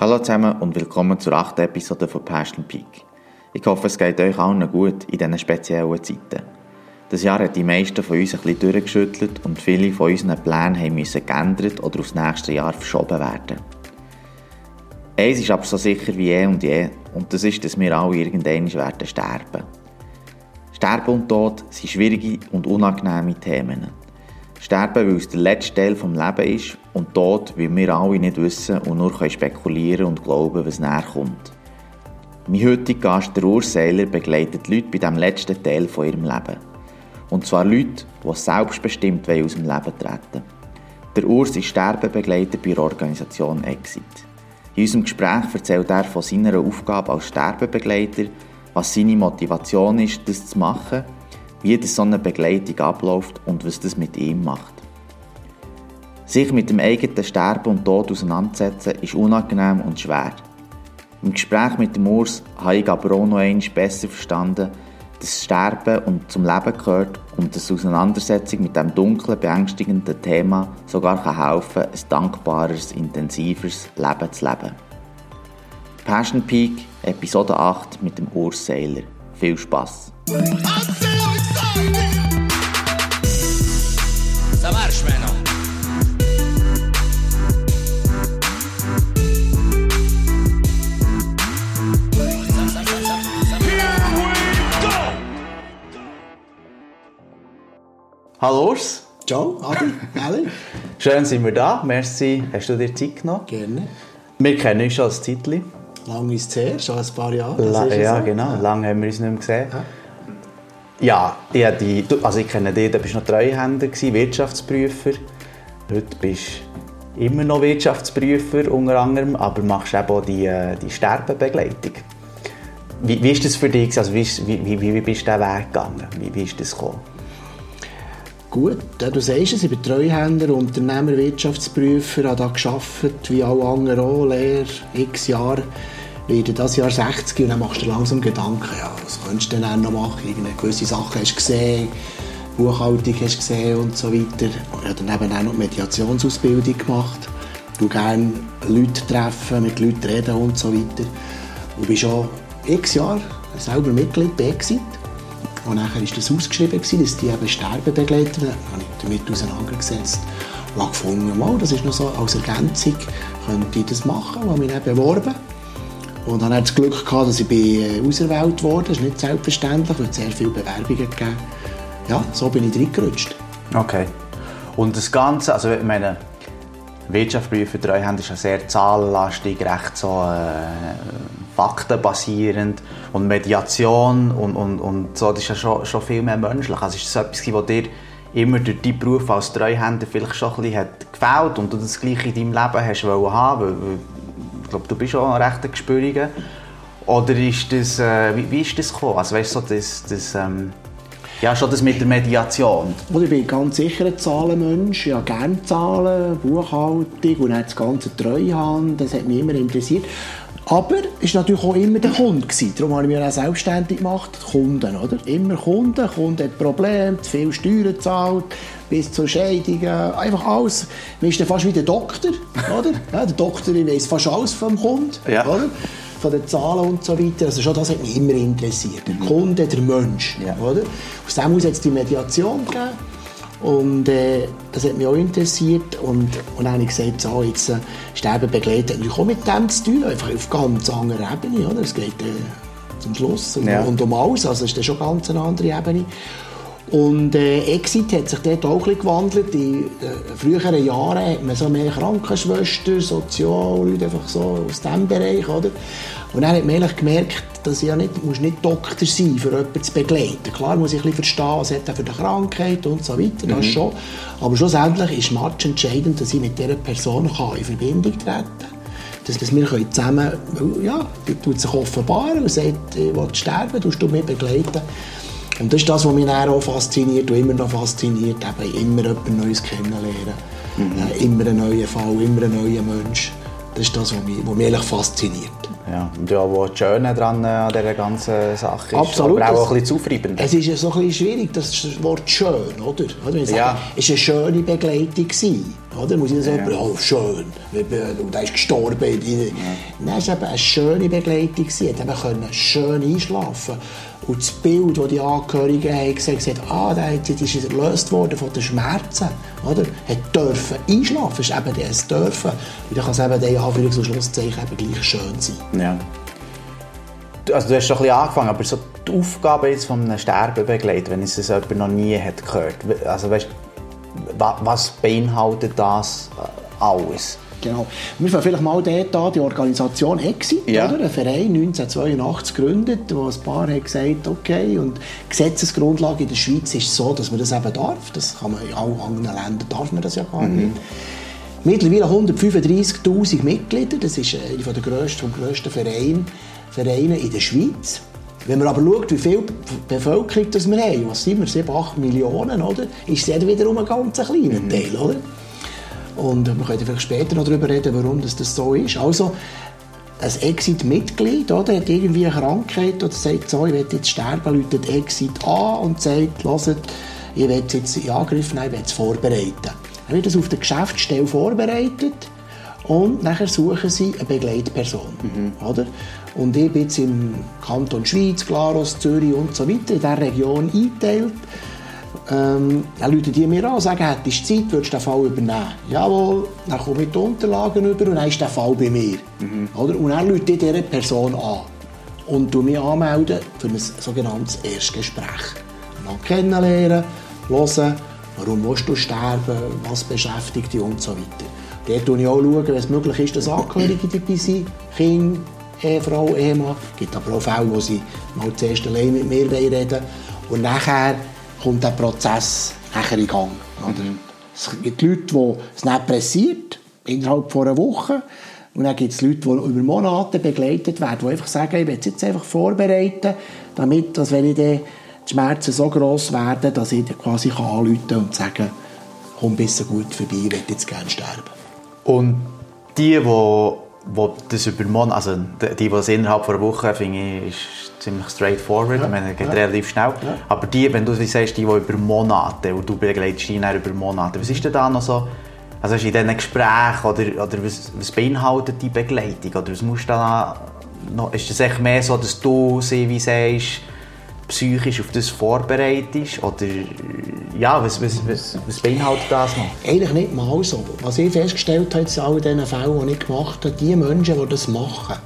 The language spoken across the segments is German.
Hallo zusammen und willkommen zur achten Episode von Passion Peak. Ich hoffe, es geht euch allen gut in diesen speziellen Zeiten. Das Jahr hat die meisten von uns ein bisschen durchgeschüttelt und viele von unseren Plänen müssen geändert oder aufs nächste Jahr verschoben werden. Eins ist aber so sicher wie eh und je, und das ist, dass wir alle irgendwann werden sterben. Sterben und Tod sind schwierige und unangenehme Themen. Sterben, weil es der letzte Teil des Lebens ist und Tod, weil wir alle nicht wissen und nur spekulieren und glauben, was näher kommt. Mein heutiger Gast, der Urseiler, begleitet Leute bei diesem letzten Teil von ihrem Leben. Und zwar Leute, die selbstbestimmt aus dem Leben treten Der Urs ist Sterbebegleiter bei der Organisation Exit. In unserem Gespräch erzählt er von seiner Aufgabe als Sterbebegleiter, was seine Motivation ist, das zu machen – wie das so eine Begleitung abläuft und was das mit ihm macht. Sich mit dem eigenen Sterben und Tod auseinandersetzen ist unangenehm und schwer. Im Gespräch mit dem Urs habe ich aber auch noch einmal besser verstanden, dass Sterben und zum Leben gehört und dass Auseinandersetzung mit dem dunklen, beängstigenden Thema sogar helfen kann, ein dankbares, intensiveres Leben zu leben. Passion Peak, Episode 8 mit dem Urs Seiler. Viel Spaß! Hallo Urs. Ciao, Adi, Ali. Schön sind wir da. Merci, hast du dir Zeit genommen? Gerne. Wir kennen uns schon als Zeitli. Lang ist es her, schon ein paar Jahre. La ja, so. genau. Ja. Lange haben wir uns nicht mehr gesehen. Ja, ja ich, die, also ich kenne dich, du bist noch Treuhänder, Wirtschaftsprüfer. Heute bist du immer noch Wirtschaftsprüfer unter anderem, aber machst eben auch die, äh, die Sterbebegleitung. Wie, wie ist das für dich? Also wie, wie, wie, wie bist du diesen Weg gegangen? Wie, wie ist das gekommen? Gut, du sagst es, ich bin Treuhänder, Unternehmer, Wirtschaftsprüfer, habe da gearbeitet, wie alle anderen auch, Lehre, x Jahre. Werde das Jahr 60 und dann machst du dir langsam Gedanken, ja, was könntest du denn noch machen? Irgendeine gewisse Sachen hast du gesehen, Buchhaltung hast du gesehen und so weiter. Ich habe dann eben auch noch Mediationsausbildung gemacht. Du gerne Leute treffen, mit Leuten reden und so weiter. Und bin schon x Jahre selber Mitglied bei Exit. Und nachher war das ausgeschrieben, dass die eben Sterben begleiten. Dann habe ich damit auseinandergesetzt und habe gefunden, wow, das ist noch so als Ergänzung, könnte ich das machen. Und habe mich dann beworben. Und dann hatte das Glück gehabt, dass ich bin äh, auserwählt wurde. Das ist nicht selbstverständlich, weil es sehr viele Bewerbungen gegeben Ja, so bin ich reingerutscht. Okay. Und das Ganze, also ich meine, Wirtschaftsprüfer Treuhand ist ja sehr zahlenlastig, recht so äh, faktenbasierend und Mediation und, und, und so, das ist ja schon, schon viel mehr menschlich. Also ist das etwas, was dir immer durch deinen Beruf als Treuhänder vielleicht schon ein bisschen hat gefällt und du das Gleiche in deinem Leben hast wollen haben, weil, ich glaube, du bist schon ein rechter Gespüriger. Oder ist das, äh, wie, wie, ist das gekommen? Also weißt du, so das, das ähm, ja, schon das mit der Mediation. ich bin ganz sicher ein Zahlenmensch. Ich habe gerne Zahlen, Buchhaltung und auch das ganze Treuhand. Das hat mich immer interessiert. Aber es war natürlich auch immer der Kunde. Gewesen. Darum habe ich mich auch selbstständig gemacht. Kunden, oder? Immer Kunden. Kunde hat Probleme, zu viel Steuern gezahlt, bis zu Scheidungen. Einfach alles. Man ist dann fast wie der Doktor, oder? Ja, der Doktor weiß fast alles vom Kunden, ja. oder? Von den Zahlen und so weiter. Also schon das hat mich immer interessiert. Der Kunde, der Mensch. Ja. Oder? Aus dem hat es die Mediation gegeben. Und äh, das hat mich auch interessiert. Und, und dann habe ich gesagt, so, jetzt äh, Sterben begleiten hat auch mit dem zu tun, einfach auf ganz anderer Ebene. Oder? Es geht äh, zum Schluss und, ja. und um alles. Also es ist dann schon ganz eine andere Ebene. Und äh, Exit hat sich dort auch ein bisschen gewandelt. In äh, früheren Jahren hat man so mehr Krankenschwestern, Sozialleute, einfach so aus diesem Bereich, oder? Und dann hat man eigentlich gemerkt, dass ich ja nicht, muss nicht Doktor sein, für jemanden zu begleiten. Klar muss ich ein bisschen verstehen, was hat er für eine Krankheit und so weiter, das mhm. schon. Aber schlussendlich ist es entscheidend, dass ich mit dieser Person kann in Verbindung treten kann dass wir zusammen, ja, tut sich offenbaren und sagt, ich will sterben, du mich begleiten. Und das ist das, was mich auch fasziniert und immer noch fasziniert, eben immer etwas Neues kennenlernen. Mhm. Äh, immer einen neuen Fall, immer einen neuen Mensch. Das ist das, was mich, was mich eigentlich fasziniert. Ja, und ja, was das Schöne daran äh, an dieser ganzen Sache ist, Absolut, aber auch ein bisschen zufriedend. Es ist ja so ein bisschen schwierig, das Wort «schön», oder? oder sagen, ja. Es war eine schöne Begleitung. Oder? Muss ich das ja. oh, schön, und er ist gestorben. Ja. Nein, es war eine schöne Begleitung. Sie konnte schön einschlafen Und das Bild, das die Angehörigen haben gesehen haben, ah, der ist erlöst worden von den Schmerzen. Oder? Hat dürfen einschlafen, ist eben das dürfen. Und dann kann es eben in Anführungs- und Schlusszeichen eben gleich schön sein. Ja. Also du hast schon ein bisschen angefangen, aber so die Aufgabe jetzt von einem Sterbebegleiter, wenn es jemand noch nie hat gehört, also weißt, was beinhaltet das äh, alles? Genau. Wir fangen vielleicht mal dort an, die Organisation Exit, ja. oder? ein Verein 1982 gegründet, wo ein paar haben gesagt, okay, und die Gesetzesgrundlage in der Schweiz ist so, dass man das eben darf. Das kann man in allen anderen Ländern darf man das ja gar mhm. nicht. Mittlerweile 135'000 Mitglieder, das ist einer der grössten, grössten Verein, Vereine in der Schweiz. Wenn man aber schaut, wie viel Bevölkerung das wir haben, was sind wir, 7, 8 Millionen, oder? ist es wiederum ein ganz kleiner mhm. Teil. Oder? Und wir können vielleicht später noch darüber reden, warum das, das so ist. Also, ein Exit-Mitglied hat irgendwie eine Krankheit oder sagt so, ich will jetzt sterben, läutet Exit an und sagt, hört, ich will jetzt in Angriff nehmen, ich will es vorbereiten. Dann wird es auf der Geschäftsstelle vorbereitet und nachher suchen sie eine Begleitperson. Mhm. Oder? Und ich bin jetzt im Kanton Schweiz, Glarus, Zürich und so weiter, in dieser Region eingeteilt. Ähm, dann rufen die mir an und sagen, hättest du Zeit, würdest du den Fall übernehmen? Jawohl, dann komme ich die Unterlagen über und dann ist der Fall bei mir. Mhm. Oder? Und dann rufe ich diese Person an und mich anmelden für ein sogenanntes Erstgespräch. Dann kennenlernen, hören, warum willst du sterben, was beschäftigt dich und so weiter. Dort schaue ich auch, wenn es möglich ist, dass Angehörige dabei sind, Kinder, Ehefrau, Ehemann. Es gibt aber auch Fälle, wo sie mal zuerst allein mit mir reden wollen. Und nachher kommt der Prozess nachher in Gang. Mhm. Es gibt Leute, die es nicht pressiert, innerhalb von einer Woche. Und dann gibt es Leute, die über Monate begleitet werden, die einfach sagen, ich will es jetzt einfach vorbereiten, damit, dass wenn ich dann die Schmerzen so gross werden, dass ich quasi anrufen kann und sagen, komm ein bisschen gut vorbei, ich will jetzt gerne sterben. Und die, die wo das über Monate, also die, die das innerhalb von einer Woche, finde ich, ist ziemlich straightforward, ja. ich meine, geht ja. relativ schnell. Ja. Aber die, wenn du sagst, die, die über Monate, und du begleitest die über Monate, was ist denn da noch so, also in diesen Gesprächen, oder, oder was, was beinhaltet die Begleitung, oder was musst du da noch, ist das echt mehr so, dass du sie, wie sagst, psychisch auf das vorbereitest? Oder ja, was, was, was, was beinhaltet das noch? Eigentlich nicht mal so. Was ich festgestellt habe in all diesen Fällen, die ich gemacht habe, die Menschen, die das machen,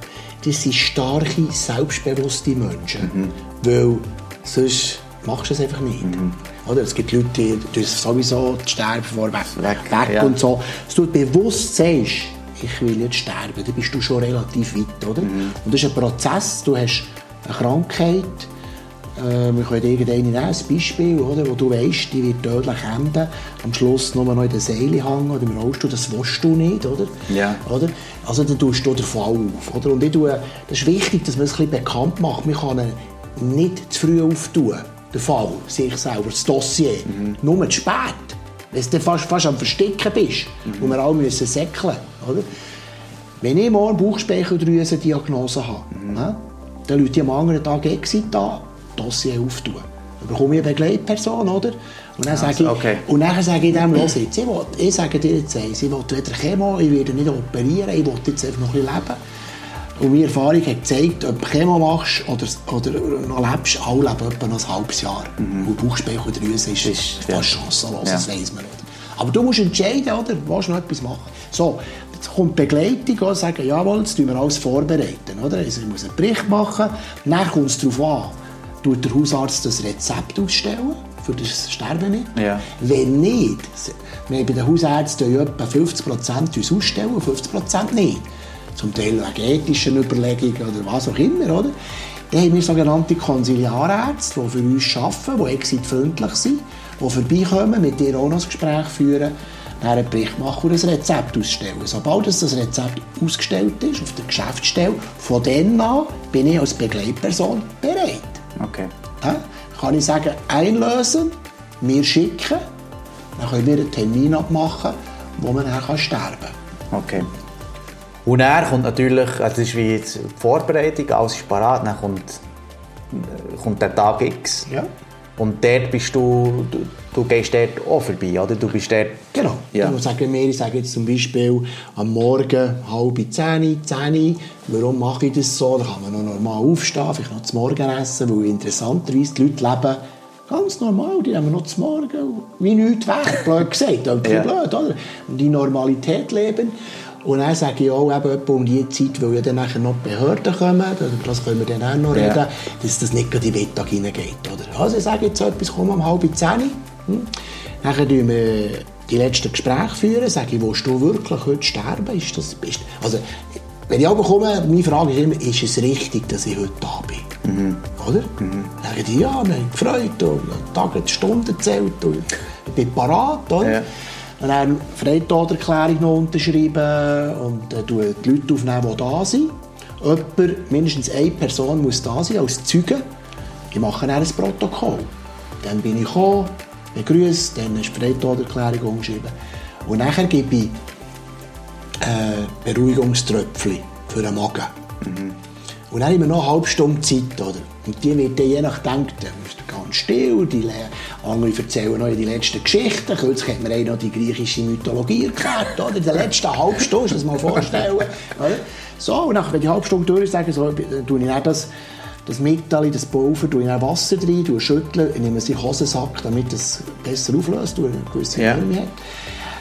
das sind starke, selbstbewusste Menschen. Mhm. Weil sonst machst du es einfach nicht. Mhm. Oder? Es gibt Leute, die, die sowieso sterben vorweg weg, weg ja. und so. Dass du bewusst sagst, ich will jetzt sterben, dann bist du schon relativ weit. Oder? Mhm. Und das ist ein Prozess, du hast eine Krankheit, äh, wir können irgendeine nehmen, ein Beispiel, oder, wo du weißt, die wird tödlich enden, am Schluss nur noch in der Seele hängen oder im Rollstuhl, das willst du nicht, oder? Ja. oder? Also dann tust du den Fall auf, oder? Und ich tue, das ist wichtig, dass man es ein bisschen bekannt macht. Man kann ihn nicht zu früh auftun, den Fall, sich selber, das Dossier. Mhm. Nur zu spät, wenn du fast, fast am Verstecken bist mhm. und wir alle müssen säckeln, oder? Wenn ich morgen Bauchspeicheldrüsendiagnose habe, mhm. dann Leute am anderen Tag Exit an, Dossier auftun. Dann bekomme ich eine Begleitperson, oder? Und dann sage ich, okay. und dann sage ich dem, los jetzt, ich, will, ich sage dir jetzt eins, ich will weder Chemo, ich werde nicht operieren, ich will jetzt einfach noch ein bisschen leben. Und meine Erfahrung hat gezeigt, ob du Chemo machst oder, oder noch lebst, alle leben etwa noch ein halbes Jahr. Mhm. Und Bauchspeicheldrüse ist, ist fast ja. chancenlos, ja. das weiss man. Oder? Aber du musst entscheiden, oder? willst du noch etwas machen. So, jetzt kommt Begleitung und sagen, jawohl, jetzt tun wir alles vorbereiten. Oder? Also ich muss einen Bericht machen, dann kommt es darauf an, tut der Hausarzt das Rezept ausstellen für das Sterbemittel. Ja. Wenn nicht, wir bei den Hausärzten etwa 50 Prozent uns ausstellen, 50 Prozent nicht. Zum Teil wegen ethischen Überlegungen oder was auch immer, oder? Dann haben wir sogenannte Konsiliarärzte, die für uns arbeiten, die exitfreundlich sind, die vorbeikommen, mit dir auch noch ein Gespräch führen, einen Bericht machen und ein Rezept ausstellen. Sobald das Rezept ausgestellt ist, auf der Geschäftsstelle, von dann an bin ich als Begleitperson bereit. Okay. Ja, kann ich sagen, einlösen, mir schicken, dann können wir einen Termin abmachen, wo man dann sterben kann. Okay. Und er kommt natürlich, also das ist wie jetzt die Vorbereitung, alles ist parat, dann kommt, kommt der Tag X. Ja. Und dort bist du, du, du gehst dort auch vorbei, oder? Du bist dort... Genau. Ja. Ich sage mir, ich sage jetzt zum Beispiel am Morgen halb zehn, zehn. Warum mache ich das so? Da kann man noch normal aufstehen, vielleicht noch zum Morgen essen, weil interessanterweise die Leute leben ganz normal, die nehmen noch zum Morgen, wie nichts wäre, blöd gesagt, Ja. blöd, oder? Und die Normalität leben. Und dann sage ich auch eben um die Zeit, weil ja dann nachher noch die Behörden kommen, über das können wir dann auch noch Ja. reden, dass das nicht gerade in den Mittag hineingeht. Oder? Also ich sage jetzt so etwas, komm um halb zehn. Hm? Dann führen wir die letzten Gespräche, führen, sage ich, willst du wirklich heute sterben? Ist das, ist, also, wenn ich komme, meine Frage ist immer, ist es richtig, dass ich heute da bin? Oder? Dann sagen die, ja, wir haben gefreut, und der Tag hat die Stunden gezählt, und ich bin parat. Oder? Ja. Dann Freitod-Erklärung noch unterschreiben und äh, die Leute aufnehmen, die da sind. Jemand, mindestens eine Person muss da sein als Zeuge. Ich mache dann ein Protokoll. Dann bin ich gekommen, begrüßt, dann ist die Freitod-Erklärung umgeschrieben. Und nachher gebe ich äh, Beruhigungströpfchen für den Magen. Und dann haben wir noch eine halbe Stunde Zeit, oder? Und die wird dann je nachdem, dann ist er ganz still, die andere erzählen noch die letzten Geschichten. Kürzlich hat mir noch die griechische Mythologie erklärt, oder? In der letzten halben Stunde, das mal vorstellen. oder? So, und nachher, wenn die halbe Stunde durch ist, sage ich so, dann tue ich dann das, das Mittel, das Pulver, tue ich dann Wasser rein, tue schütteln, nehme es in den Hosensack, damit es besser auflöst, weil eine gewisse Ja. Wärme hat.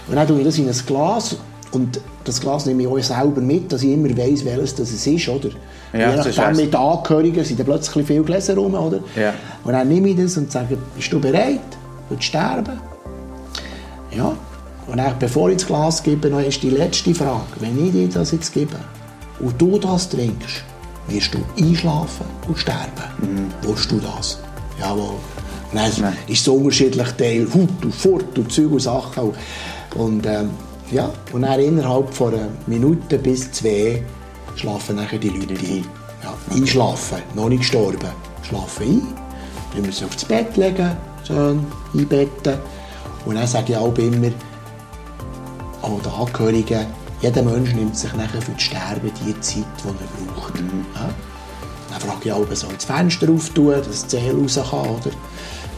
Und dann tue ich das in ein Glas und das Glas nehme ich auch selber mit, dass ich immer weiss, welches das es ist, oder? Ja, Je nachdem mit Angehörigen sind dann plötzlich viele Gläser rum, oder? Ja. Und dann nehme ich das und sage, bist du bereit, zu sterben? Ja. Und dann, bevor ich das Glas gebe, noch ist die letzte Frage. Wenn ich dir das jetzt gebe und du das trinkst, wirst du einschlafen und sterben. Mhm. Willst du das? Jawohl. Und dann ist so unterschiedlich Teil, Hut und Fort und Zeug und Sachen. Und, ähm, ja, und dann innerhalb von einer Minute bis zwei schlafen nachher die Leute ein. Ja, einschlafen, noch nicht gestorben. Schlafen ein, dann müssen sie aufs Bett legen, schön einbetten. Und dann sage ich auch immer, auch den Angehörigen, jeder Mensch nimmt sich nachher für das Sterben die Zeit, die er braucht. Ja? Dann frage ich auch, soll ich das Fenster auftun, dass die Seele raus kann, oder?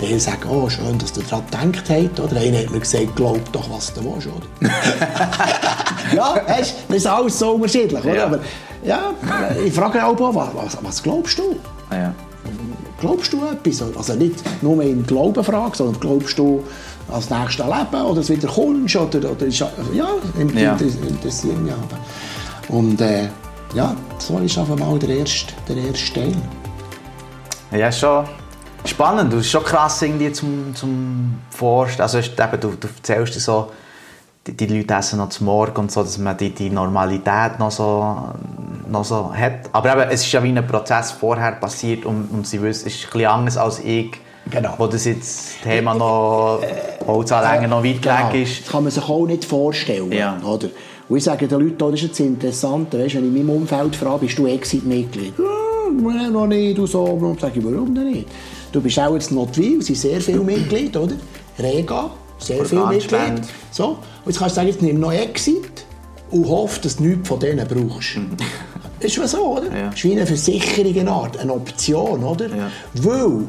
Der sagt, oh, schön, dass ihr daran gedacht habt, oder? Einer hat mir gesagt, glaub doch, was du willst, oder? ja, weißt, das ist alles so unterschiedlich, oder? Ja. Aber ja, ich frage auch, was, was, glaubst du? Ah, ja. Glaubst du etwas? Also nicht nur im Glauben fragen, sondern glaubst du als nächstes Leben oder es wieder kommst? Oder, oder ja, im- Ja. inter- interessiert mich aber. Und äh, ja, so ist einfach mal der erste, der erste Teil. Ja, schon spannend. Das ist schon krass irgendwie zum, zum Forschen. Also eben, du, du erzählst so, die, die Leute essen noch zum Morgen und so, dass man die, die Normalität noch so, noch so hat. Aber eben, es ist ja wie ein Prozess vorher passiert und, und sie wissen, es ist ein bisschen anders als ich, Genau. wo das jetzt Thema noch Holzanlängen noch weit Genau. weg ist. Das kann man sich auch nicht vorstellen. Ja. Oder? Und ich sage den Leuten, auch, das ist jetzt interessant, weißt, wenn ich in meinem Umfeld frage, bist du Exit-Mitglied? Ja, noch nicht und so. Und sage ich, warum denn nicht? Du bist auch jetzt Notwil, es sind sehr viele Mitglieder, oder? Rega, sehr viele. Mitglieder. So. Und jetzt kannst du sagen, jetzt nimm noch Exit und hoff, dass du nichts von denen brauchst. Das ist ja so, oder? Ja. Das ist wie eine Versicherung, eine Art, eine Option, oder? Ja. Weil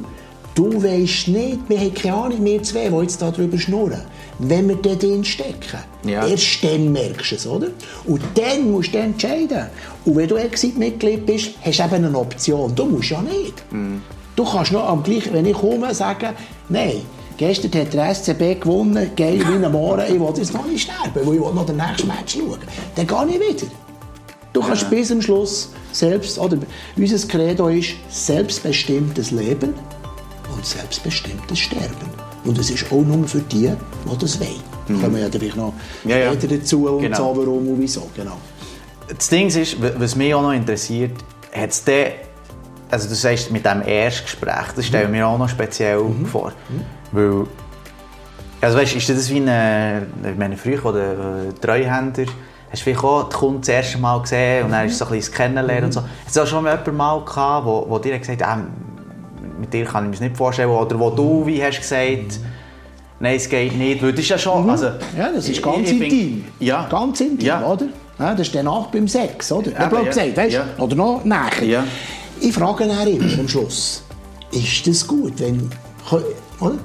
du weisst nicht, wir haben keine Ahnung, wir zwei, die jetzt darüber schnurren, wenn wir dort drin stecken. Ja. Erst dann merkst du es, oder? Und dann musst du entscheiden. Und wenn du Exit-Mitglied bist, hast du eben eine Option. Du musst ja nicht. Du kannst noch am gleichen, wenn ich komme, sagen, nein, gestern hat der SCB gewonnen, geil wie am Morgen, ich will jetzt noch nicht sterben, weil ich will noch den nächsten Match schauen. Dann gehe ich wieder. Du kannst bis zum Schluss selbst, oder unser Credo ist selbstbestimmtes Leben und selbstbestimmtes Sterben. Und es ist auch nur für die, die das wollen. Da kommen wir ja vielleicht noch Mhm. Ja, ja. später dazu und Genau. so, warum und wieso. Genau. Das Ding ist, was mich auch noch interessiert, hat es also du sagst mit dem Erstgespräch, das stelle ich mir auch noch speziell vor, weil, also weißt, ist das wie eine, ich meine früher, wo der äh, Treuhänder, hast du vielleicht auch die Kunden das erste Mal gesehen und dann ist es so ein bisschen das Kennenlernen und so. Hast du auch schon mal jemanden mal gehabt, wo, wo dir gesagt hat, ah, mit dir kann ich mir das nicht vorstellen, oder wo du, wie hast gesagt, nein, es geht nicht, weil das ist ja schon, also... Ja, das ist ich- ganz ich intim. Ja. Ganz intim, Ja. oder? Ja, das ist danach beim Sex, oder? Blöd ja. gesagt, weißt? Ja. Oder noch näher. Ja. Ich frage dann immer am Schluss, ist das gut, wenn Oder?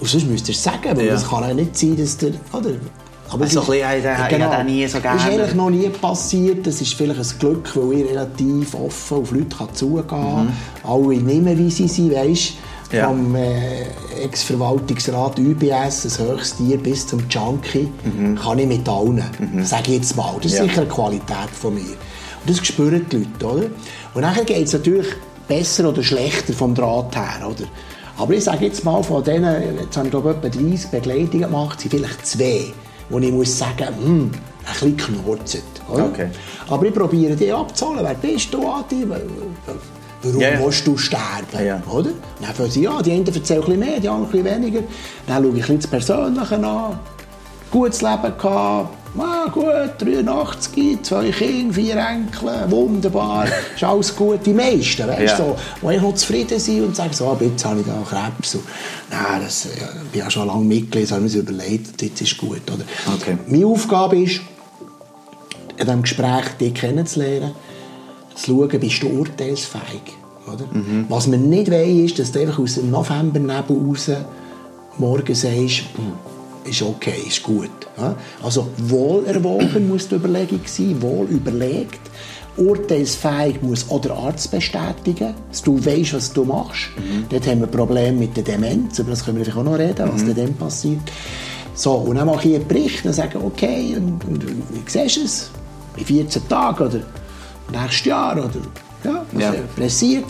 Und sonst müsst ihr es sagen, weil Ja. es kann ja nicht sein, dass der... Oder? Aber So ein bisschen, ich- ich- habe nie so gerne. Das ist eigentlich noch nie passiert. Das ist vielleicht ein Glück, weil ich relativ offen auf Leute kann zugehen kann. Alle nehmen, wie sie sind, Mhm. Ja. Vom äh, Ex-Verwaltungsrat UBS, das höchste Tier, bis zum Junkie, kann ich mit allen. Sage ich jetzt mal. Das ist Mhm. Ja. sicher eine Qualität von mir. Und das spüren die Leute, oder? Und nachher geht es natürlich besser oder schlechter vom Draht her, oder? Aber ich sage jetzt mal, von denen, jetzt habe ich glaube etwa 30 Begleitungen gemacht, sind vielleicht zwei, wo ich muss sagen, hm, ein bisschen knurzet, oder? Okay. Aber ich probiere die abzuholen. Wer bist du, Adi? Warum ja. willst du sterben? Ja. Oder? Dann fangen sie, ja, die einen erzählen ein bisschen mehr, die anderen ein bisschen weniger. Dann schaue ich ein bisschen das Persönliche an. Gutes Leben gehabt. Ah, gut, 83, zwei Kinder, vier Enkel, wunderbar, ist alles gut. Die meisten, weißt du, Ja. so, die noch zufrieden sind und sagen so, jetzt habe ich da Krebs. Und, nein, das, ja, ich bin ja schon lange Mitglied, das habe mir überlegt, jetzt ist gut. Oder? Okay. Meine Aufgabe ist, in diesem Gespräch dich kennenzulernen, zu schauen, bist du urteilsfähig. Oder? Was man nicht will, ist, dass du einfach aus dem Novembernebel raus morgen sagst, «Hm, ist okay, ist gut. Also wohlerwogen muss die Überlegung sein, wohl überlegt. Urteilsfähig muss auch der Arzt bestätigen, dass du weißt, was du machst. Dort haben wir Probleme mit der Demenz, über das können wir vielleicht auch noch reden, was dann passiert. So, und dann mache ich einen Bericht und sage, okay, und, und wie siehst du es? In 14 Tagen oder nächstes Jahr oder ja, was Ja. passiert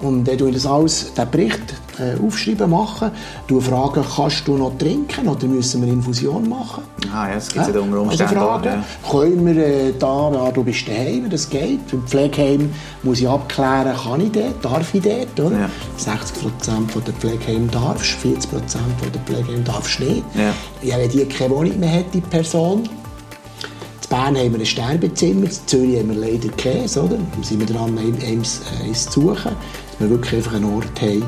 Und dann tue ich das alles, den Bericht äh, aufschreiben, machen. Du fragen, kannst du noch trinken oder müssen wir Infusion machen? Ah, ja, das gibt es ja unter Umständen Also fragen, ja. können wir äh, da, ja, du bist daheim, das geht. Im Pflegeheim muss ich abklären, kann ich dort, darf ich dort, oder? Ja. 60% von der Pflegeheim darfst, 40% von der Pflegeheim darfst nicht. Ja. Ja, wenn die keine Wohnung mehr hat, die Person, in Bern haben wir ein Sterbezimmer, in Zürich haben wir leider oder? Da sind wir dran, eins, äh, eins zu suchen, dass wir wirklich einfach einen Ort haben,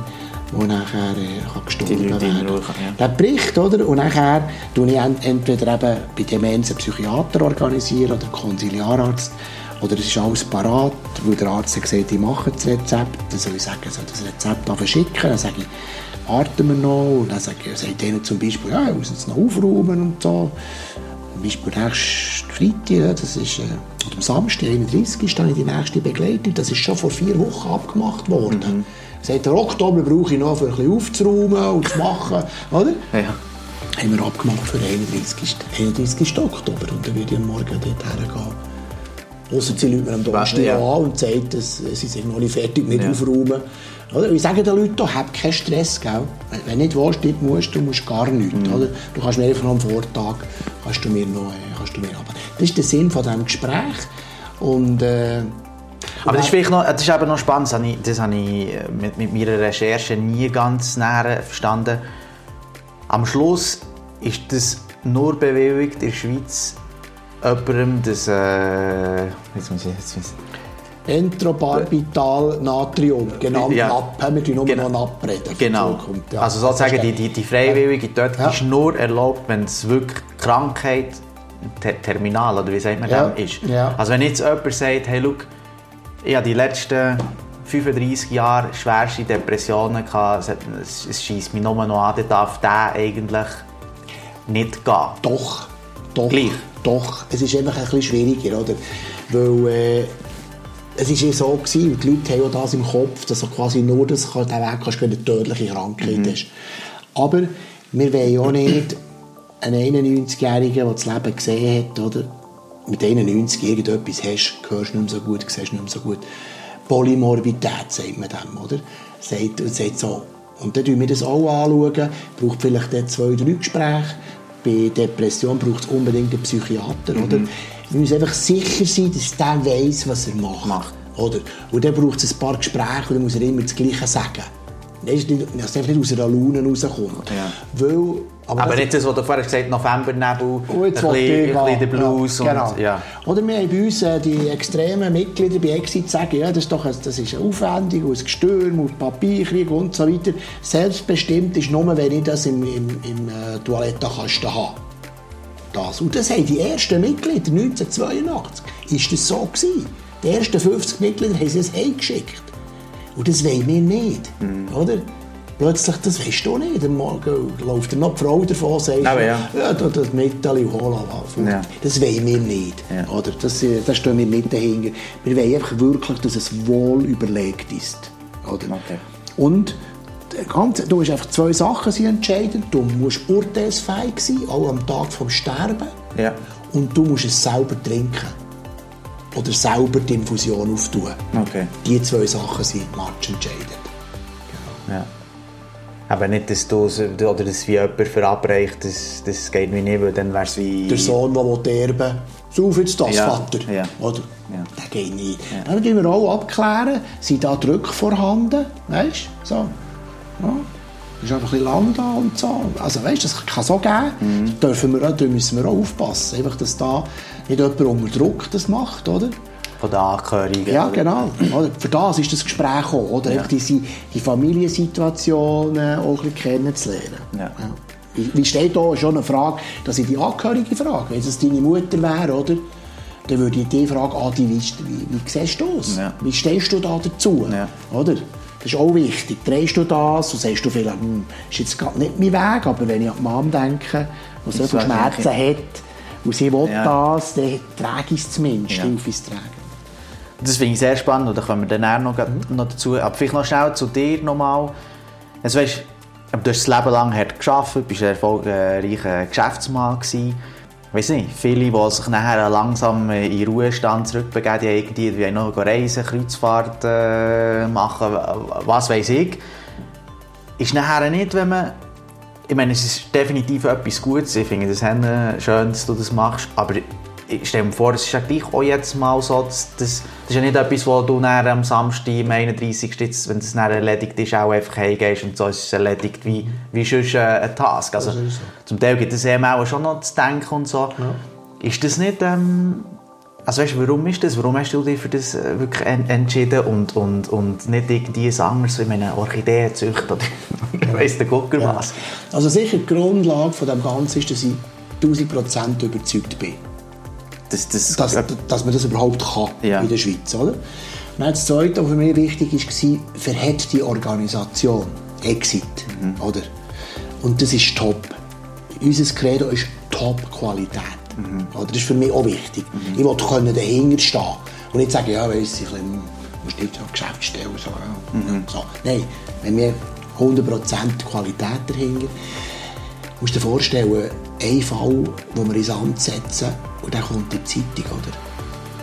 wo nachher äh, gestorben werden kann, ja. Der Bericht, oder? Und nachher tue ich ent- entweder eben bei Demenz einen Psychiater organisieren oder Konsiliararzt. Oder es ist alles parat, weil der Arzt gesagt, ich mache das Rezept. Dann soll ich sagen, soll das Rezept einfach schicken. Dann sage ich, warten wir noch. Und dann sage ich, sagt denen zum Beispiel, ja, ich muss jetzt noch aufräumen und so. Zum Beispiel nächsten Freitag, das ist, äh, oder am Samstag, 31. ist dann die nächste Begleitung. Das ist schon vor vier Wochen abgemacht worden. Mhm. Der Oktober brauche ich noch, für ein bisschen aufzuräumen und zu machen, oder? Ja. Haben wir abgemacht für den 31. 31. Oktober und dann würde ich am Morgen dort hergehen. Ausser sie Leute mir am Donnerstag Ja. an und sagen, dass sie sind noch nicht fertig mit Ja. aufräumen. Oder? Ich sage den Leuten, hab keinen Stress. Gell? Wenn du nicht willst, dort musst, du musst gar nichts. Mhm. Oder? Du kannst mir einfach am Vortag kannst du mir noch, äh, kannst du mir aber Das ist der Sinn von diesem Gespräch. Und, äh, Aber das ist, vielleicht noch, das ist eben noch spannend, das habe ich, das habe ich äh, mit, mit meiner Recherche nie ganz näher verstanden. Am Schluss ist das nur bewilligt in der Schweiz, jemandem das... Äh, jetzt muss ich, jetzt muss ich, Entrobarbital Natrium, genannt Ja. NAP. Wir tun nur Genau. noch NAP reden. Genau. Ja, also sozusagen die, die, die freiwillige dort Ja. ist nur erlaubt, wenn es wirklich Krankheit ter terminal oder wie sagt man Ja. ist. Ja. Also wenn jetzt jemand sagt, hey, look, ich habe die letzten 35 Jahre schwerste Depressionen gehabt, es, es, schießt mich nur noch an, dann darf der eigentlich nicht gehen. Doch, doch, Gleich? doch. Es ist einfach ein bisschen schwieriger, oder? Weil äh, es ist ja so gewesen, und die Leute haben auch das im Kopf, dass du quasi nur das kann, den Weg kannst, wenn du eine tödliche Krankheit Mhm. Aber wir wollen auch nicht einen 91-Jährigen, der das Leben gesehen hat, oder? Mit 91 irgendetwas hast, hörst du nicht mehr so gut, siehst nicht mehr so gut. Polymorbidität, sagt man dem, oder? Sagt, und sagt so. Und dann schauen wir das auch anschauen. Braucht vielleicht zwei, drei Gespräche. Bei Depression braucht es unbedingt einen Psychiater, oder? Wir müssen einfach sicher sein, dass der weiss, was er macht. Macht. Oder? Und dann braucht es ein paar Gespräche und dann muss er immer das Gleiche sagen. Das ist nicht, dass nicht aus einer Laune rauskommt. Ja. Weil, Aber das- nicht das, was du vorher gesagt hast, Novembernebel, und ein bisschen, ein bisschen Blues. Ja, genau. und, ja. Oder wir haben bei uns äh, die extremen Mitglieder bei Exit sagen, ja, das ist doch ein, das ist eine Aufwendung, aus Gestürm, auf Papierkrieg und so weiter. Selbstbestimmt ist nur, wenn ich das im, im, im äh, Toilettenkasten habe. Das. Und das haben die ersten Mitglieder 1982 ist das so gewesen. Die ersten 50 Mitglieder haben sie es heimgeschickt. Und das wollen wir nicht. Oder? plötzlich, das weißt du nicht, am Morgen läuft noch die Frau davon und sagt, Aber ja. ja da, das Metall holen Ja. Das wollen wir nicht. Ja. Oder? Das, äh, da stehen wir nicht dahinter. Wir wollen einfach wirklich, dass es wohl überlegt ist. Oder? Okay. Und der ganze, du hast einfach zwei Sachen sind entscheidend. Du musst urteilsfähig sein, auch am Tag vom Sterben. Ja. Und du musst es selber trinken. Oder selber die Infusion auftun. Okay. Die zwei Sachen sind matchentscheidend. Ja. Aber nicht, dass du oder dass wie jemand verabreicht, das, das geht mir nicht, weil dann wäre es wie... Der Sohn, der will erben Sauf jetzt das, Ja, Vater. ja. Oder? Ja. Das geht nicht. Dann müssen wir auch abklären, sind da Drücke vorhanden? Weißt du? So. Ja. Ist einfach ein lang da und so. Also weißt das kann so geben. Mhm. Da, dürfen wir, auch- da müssen wir auch aufpassen. Einfach, dass da nicht jemand unter Druck das macht, oder? Von den Angehörigen. Ja, genau. Oder? Für das ist das Gespräch gekommen, oder? Einfach diese, die Familiensituationen auch ein bisschen kennenzulernen. Ja. Wie, wie steht da schon eine Frage, dass ich die Angehörige frage? Wenn es deine Mutter wäre, oder? Dann würde ich die fragen, Adi, wie, wie, wie siehst du das? Ja. Wie stehst du da dazu? Ja. Oder? Das ist auch wichtig. Drehst du das und sagst du vielleicht, hm, ist jetzt gerade nicht mein Weg, aber wenn ich an die Mom denke, die so Das viele Schmerzen hat und sie will Ja. das, dann trage ich es zumindest, Ja. ich es tragen. Das finde ich sehr spannend und da kommen wir dann noch, Mhm. noch dazu. Aber vielleicht noch schnell zu dir nochmal. Also weißt, du hast das Leben lang hart gearbeitet, bist ein erfolgreicher Geschäftsmann gewesen. Weiss nicht, viele, die sich nachher langsam in den Ruhestand zurückbegeben, die irgendwie noch reisen, Kreuzfahrt äh, machen, was weiß ich. Ist nachher nicht, wenn man ich meine, es ist definitiv etwas Gutes. Ich finde das Hände schön, dass du das machst. Aber ich stelle mir vor, es ist ja gleich auch jetzt mal so, dass das, das ist ja nicht etwas, wo du dann am Samstag, am 31. Jetzt, wenn das dann erledigt ist, auch einfach heimgehst und so ist es erledigt wie, wie sonst äh, ein Task. Also, Das so. Zum Teil gibt es eben auch schon noch zu denken und so. Ist das nicht... Ähm, also weißt warum ist das? Warum hast du dich für das äh, wirklich en entschieden und, und, und nicht irgendwie anderes, wie eine Orchidee züchten oder weiss der Gucker Ja. was? Also sicher die Grundlage von dem Ganzen ist, dass ich 1000% überzeugt bin, Das, das, dass, dass man das überhaupt kann Ja. in der Schweiz. Oder? Und das Zweite, was für mich wichtig war, verhält die Organisation Exit. Mhm. Oder? Und das ist top. Unser Credo ist Top-Qualität. Mhm. Oder? Das ist für mich auch wichtig. Ich will können dahinter stehen und nicht sagen, ja, weiss, ich musst nicht so Geschäftsstelle so, ja. Mhm. so. Nein, wenn wir 100% Qualität dahinter musst dir vorstellen, ein Fall, wo wir ins Amt setzen und dann kommt die Zeitung, oder?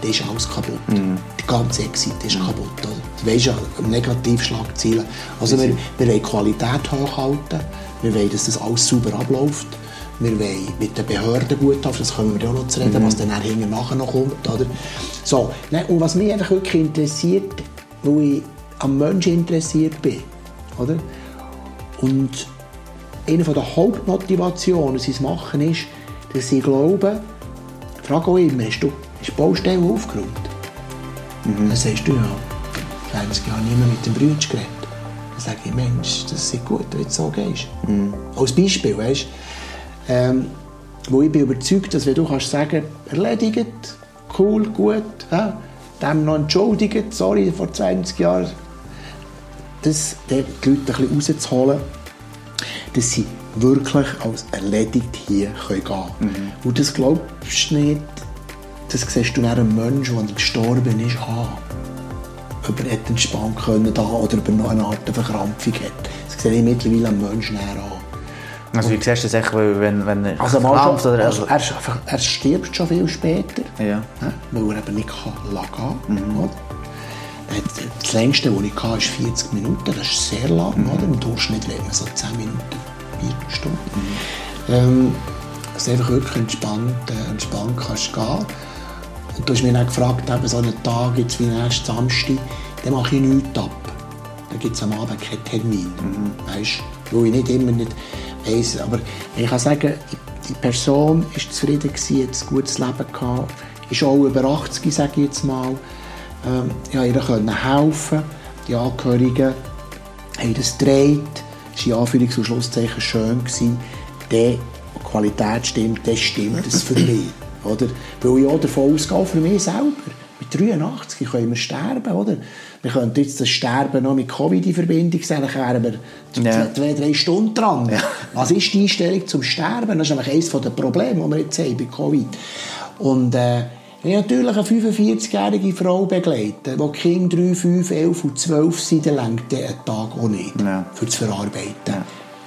Dann ist alles kaputt. Die ganze Exit ist kaputt, oder? Du weisst ja, Negativschlagzeilen. Also wir, wir wollen Qualität hochhalten, wir wollen, dass das alles sauber abläuft, wir wollen mit den Behörden gut haben, das können wir ja auch noch zu reden, was dann hinten nachher noch kommt, oder? So, nein, und was mich einfach wirklich interessiert, weil ich am Menschen interessiert bin, oder? Und eine der Hauptmotivationen, sie es machen, ist, dass sie glauben, frage auch immer, hast du hast die Baustelle aufgeräumt? Dann sagst du, ja, 20 Jahre nicht mehr mit dem Brüder geredet. Dann sage ich, Mensch, das ist gut, wenn du so gehst. Als Beispiel, weißt du, ähm, wo ich bin überzeugt, dass wenn du kannst sagen, erledigt, cool, gut, ja, dem noch entschuldigt, sorry, vor 20 Jahren, das, die Leute ein bisschen rauszuholen, dass sie wirklich als erledigt hier gehen können. Und das glaubst du nicht, das siehst du nach einem Menschen, der gestorben ist, an. Ob er entspannt können da oder ob er noch eine Art Verkrampfung hat. Das sehe ich mittlerweile am Menschen an. Also wie siehst du das echt, wenn, wenn er Also, krampft schon, oder... also er, ist einfach- er stirbt schon viel später, ja. ja, weil er eben nicht kann oder? Er hat- Das längste, das ich hatte, ist 40 Minuten. Das ist sehr lang. Oder? Im Durchschnitt reden wir so 10 Minuten, Viertelstunde. Ähm, dass du einfach wirklich entspannt, äh, entspannt kannst gehen. Und du hast mich dann gefragt, eben so einen Tag, jetzt wie nächsten Samstag, dann mache ich nichts ab. Dann gibt es am Abend keinen Termin. Weißt du? Weil ich nicht immer nicht weiss. Aber ich kann sagen, die Person war zufrieden, gewesen, hat ein gutes Leben gehabt, ist auch über 80, sage ich jetzt mal. Ähm, konnte ihr helfen. Die Angehörigen haben das gedreht. Es war in Anführungs- und Schlusszeichen schön. Gewesen. Die Qualität stimmt, das stimmt das für mich. Oder? Weil ich auch davon ausgehe, für mich selber. Mit 83 können wir sterben, oder? wir könnten jetzt das Sterben noch mit Covid in Verbindung sehen, dann wären wir Ja. zwei, drei Stunden dran. Ja. Was ist die Einstellung zum Sterben? Das ist nämlich eines der Probleme, die wir jetzt haben bei Covid. Und äh, ich habe natürlich eine 45-jährige Frau begleiten, wo die Kinder 3, 5, 11 und 12 sind, dann der einen Tag auch nicht, Ja. für das Verarbeiten.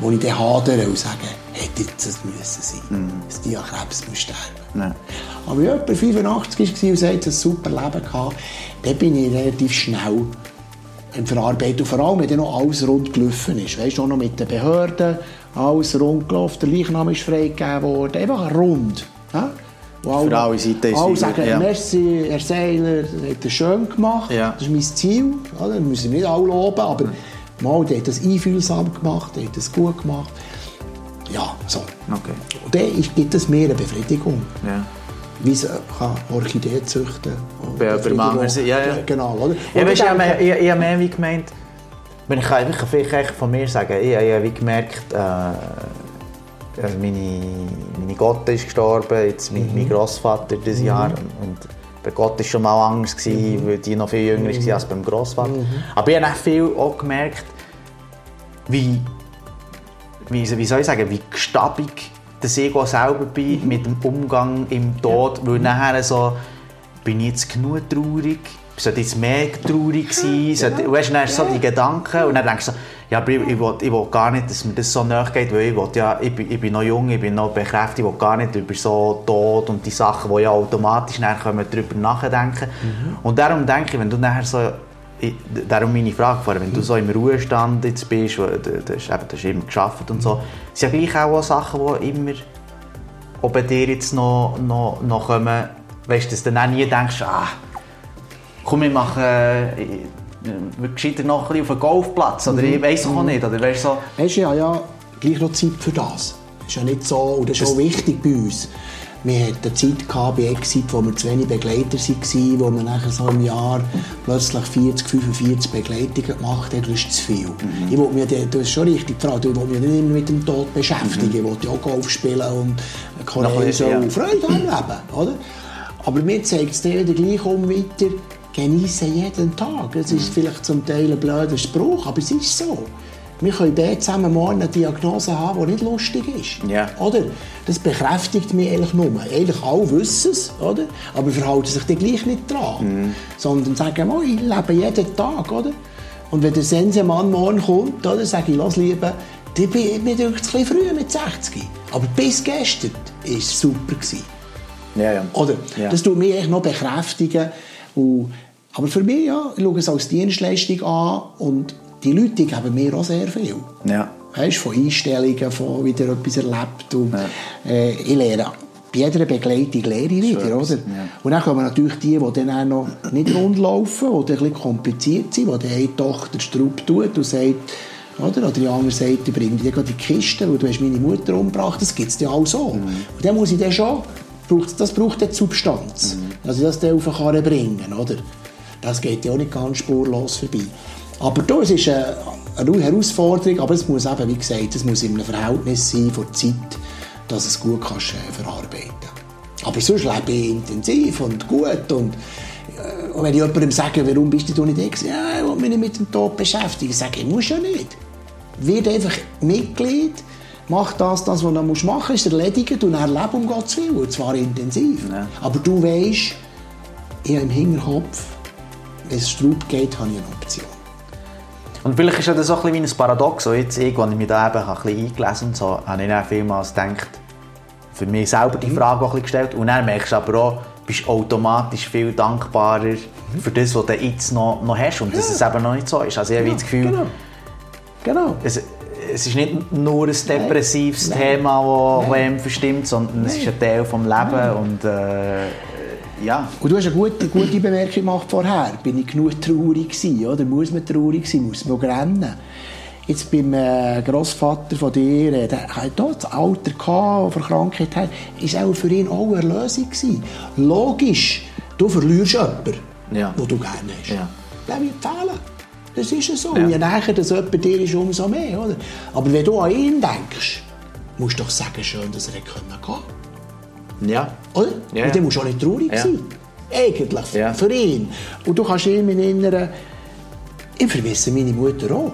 Wo ich dann hadere und sage, hätte jetzt das müssen sein, dass die an Krebs muss sterben Ja. Aber wenn jemand 85 war und sagt, ein super Leben gehabt, dann bin ich relativ schnell im Verarbeiten. Und vor allem, wenn dann noch alles rund gelaufen ist. Weißt du, auch noch mit den Behörden, alles rund gelaufen, der Leichnam ist freigegeben worden. Einfach rund. Ja? Wo Für alle Seiten ist Alle es- sagen, ja. merci, Herr Seiler, das hat er schön gemacht. Ja. Das ist mein Ziel. Wir müssen nicht alle loben, aber mal, der hat das einfühlsam gemacht, der hat das gut gemacht. Ja, so. Okay. Und dann gibt es mehr eine Befriedigung. Ja. Wie sie kann Orchidee züchten kann. Bei- ja, ja. Genau, oder? Ja, Und weißt, ich habe mehr, ich, ich habe mehr wie gemeint, wenn ich kann einfach vielleicht von mir sagen, ich, ich habe wie gemerkt, äh, also meine, meine Gotte ist gestorben, jetzt mein, mein Großvater dieses Jahr und bei Gott war schon mal anders, gewesen, weil die noch viel jünger war als beim Großvater. Aber ich habe echt viel auch gemerkt, wie, wie, wie soll ich sagen, wie gestabig ich auch selber bin mit dem Umgang im Tod, weil nachher so, bin ich jetzt genug traurig, sollte jetzt mehr traurig sein, sollte, weißt, dann hast du so die Gedanken und dann denkst du so, ja, ich, ich, will, ich will gar nicht, dass mir das so nahe geht, weil ich, will, ja, ich, bin, ich bin noch jung, ich bin noch bekräftigt, ich will gar nicht über so Tod und die Sachen, die ja automatisch nachher kommen, darüber nachdenken. Und darum denke ich, wenn du nachher so ich, darum meine Frage vorher, wenn du so im Ruhestand jetzt bist, du, du, hast, eben, du hast immer geschafft und so, sind ja gleich auch Sachen, die immer auch bei dir jetzt noch, noch, noch kommen, weißt du, dass du dann auch nie denkst, ah, komm, wir machen äh, wir gescheiter noch ein auf einen Golfplatz oder ich weiß auch nicht, oder weißt so, Weißt du, ich habe ja gleich noch Zeit für das. Das ist ja nicht so, und das ist auch wichtig bei uns. Wir hatten eine Zeit gehabt bei Exit, wo wir zu wenig Begleiter waren, wo wir nachher so im Jahr plötzlich 40, 45 Begleitungen gemacht haben. Das ist zu viel. Ich will mich, du hast schon richtig gefragt, ich will mich nicht immer mit dem Tod beschäftigen. Ich will ja auch Golf spielen und Korea so ja. Freude am Leben. Oder? Aber mir zeigt es dann wieder gleich um weiter, genieße jeden Tag. Das ist vielleicht zum Teil ein blöder Spruch, aber es ist so. Wir können beide zusammen morgen eine Diagnose haben, die nicht lustig ist. Ja. Oder? Das bekräftigt mich eigentlich nur. Eigentlich alle wissen es, oder? aber verhalten sich dann gleich nicht dran. Sondern sagen, oh, ich lebe jeden Tag. Oder? Und wenn der Sensemann morgen kommt, oder, sage ich, lass lieber, die bin mir denkt es ein bisschen früh mit 60. Aber bis gestern war es super. Gewesen. ja, ja. Oder? Ja. Das tut mich echt noch bekräftigen. Und, aber für mich, ja, ich schaue es als Dienstleistung an und die Leute geben mir auch sehr viel. Ja. Weißt, von Einstellungen, von wieder etwas erlebt. Und, äh, ich lehre bei jeder Begleitung lehre ich wieder, oder? Und dann kommen natürlich die, die dann auch noch nicht rund laufen, die ein bisschen kompliziert sind, wo dann eine Tochter Strupp tut und sagt, oder? Oder die andere sagt, ich bringe dir die Kiste, weil du hast meine Mutter umgebracht. Das gibt es ja auch so. Und dann muss ich dann schon, braucht, das braucht dann Substanz. Dass ich das dann auf den Karren bringen, oder? Das geht ja auch nicht ganz spurlos vorbei. Aber da, es ist eine, eine Herausforderung, aber es muss eben, wie gesagt, es muss in einem Verhältnis sein von der Zeit, dass es gut kannst, äh, verarbeiten Aber sonst lebe ich intensiv und gut und äh, und wenn ich jemandem sage, warum bist du nicht gewesen? Ja, ich will mich nicht mit dem Tod beschäftigen. Ich sage, ich muss ja nicht. Wird einfach Mitglied, mach das, das, was du machen musst, ist erledigt und dann lebe um Gottes Willen, und zwar intensiv. Ja. Aber du weißt, ich habe im Hinterkopf, wenn es Straub geht, habe ich eine Option. Und vielleicht ist ja das auch ein bisschen wie ein Paradox. Jetzt, ich, als ich mich da eben ein bisschen eingelesen habe, so, habe ich dann vielmals gedacht, für mich selber Mhm. die Frage auch ein bisschen gestellt. Und dann merkst du aber auch, bist automatisch viel dankbarer für das, was du jetzt noch, noch hast und dass es eben noch nicht so ist. Also ich habe das Gefühl, Genau. Genau. es, es ist nicht nur ein depressives Nein. Thema, das einem verstimmt, sondern es ist ein Teil des Lebens. Und äh, ja, Und du hast eine gute, gute Bemerkung gemacht vorher. Bin ich genug traurig gewesen, oder? Muss man traurig sein? Muss man rennen? Jetzt beim äh, Grossvater von dir, äh, der hat das Alter gehabt, vor Krankheit hat, ist auch für ihn auch eine Erlösung gewesen. Logisch, du verlierst jemanden, Ja. den du gerne hast. Ja. Der wird fehlen. Das ist ja so. Ja. Je näher das jemand dir ist, umso mehr. Oder? Aber wenn du an ihn denkst, musst du doch sagen, schön, dass er gehen können. ja. Oder? Ja, Und dann musst du auch nicht traurig Ja. sein. Eigentlich, Ja. für ihn. Und du kannst ihm in inneren Ich vermisse meine Mutter auch.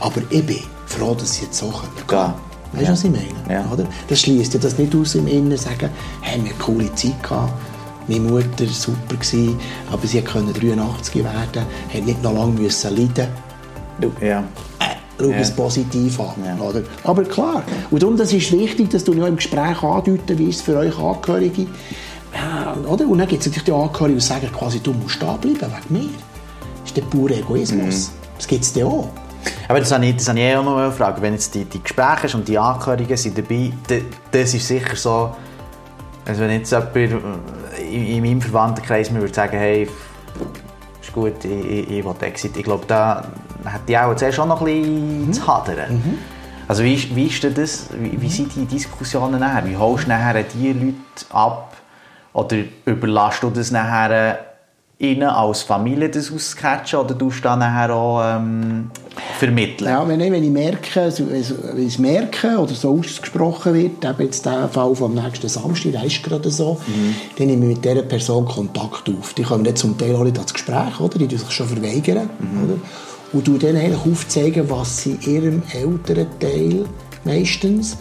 Aber ich bin froh, dass sie jetzt so gehen Ja. Weißt du, was ich meine? Ja. Oder? Das schließt ja das nicht aus im Inneren, sagen, hey, wir haben eine coole Zeit gehabt. Meine Mutter war super, gewesen, aber sie konnte 83 werden, hat nicht noch lange müssen leiden Ja. äh, schau Ja. es positiv an. Ja. Oder? Aber klar, und darum das ist wichtig, dass du im Gespräch andeuten wirst für euch Angehörige. Ja, oder? Und dann gibt es natürlich die Angehörigen, die sagen, quasi, du musst da bleiben wegen mir. Das ist der pure Egoismus. Das gibt es dann auch. Aber das habe ich, das habe ich eh auch noch eine Frage. Wenn jetzt die, die Gespräche und die Angehörigen sind dabei, das ist sicher so, also wenn jetzt jemand äh, in, in meinem Verwandtenkreis mir würde sagen, hey, ist gut, ich, ich, ich will Exit, ich glaube, da hat die auch zuerst auch noch ein bisschen zu hadern. Also wie, wie ist das, wie, wie sind die Diskussionen nachher? Wie holst du nachher die Leute ab? Oder überlässt du das nachher ihnen als Familie das auszucatchen oder du dann nachher auch ähm, vermitteln? Ja, wenn, ich, wenn ich merke, wenn ich merke oder so ausgesprochen wird, eben jetzt der Fall vom nächsten Samstag, der ist gerade so, dann nehme ich mit dieser Person Kontakt auf. Die kommen nicht zum Teil auch nicht ans Gespräch, oder? die tun sich schon verweigern. Oder? Und du dann eigentlich aufzeigen, was sie ihrem älteren Teil meistens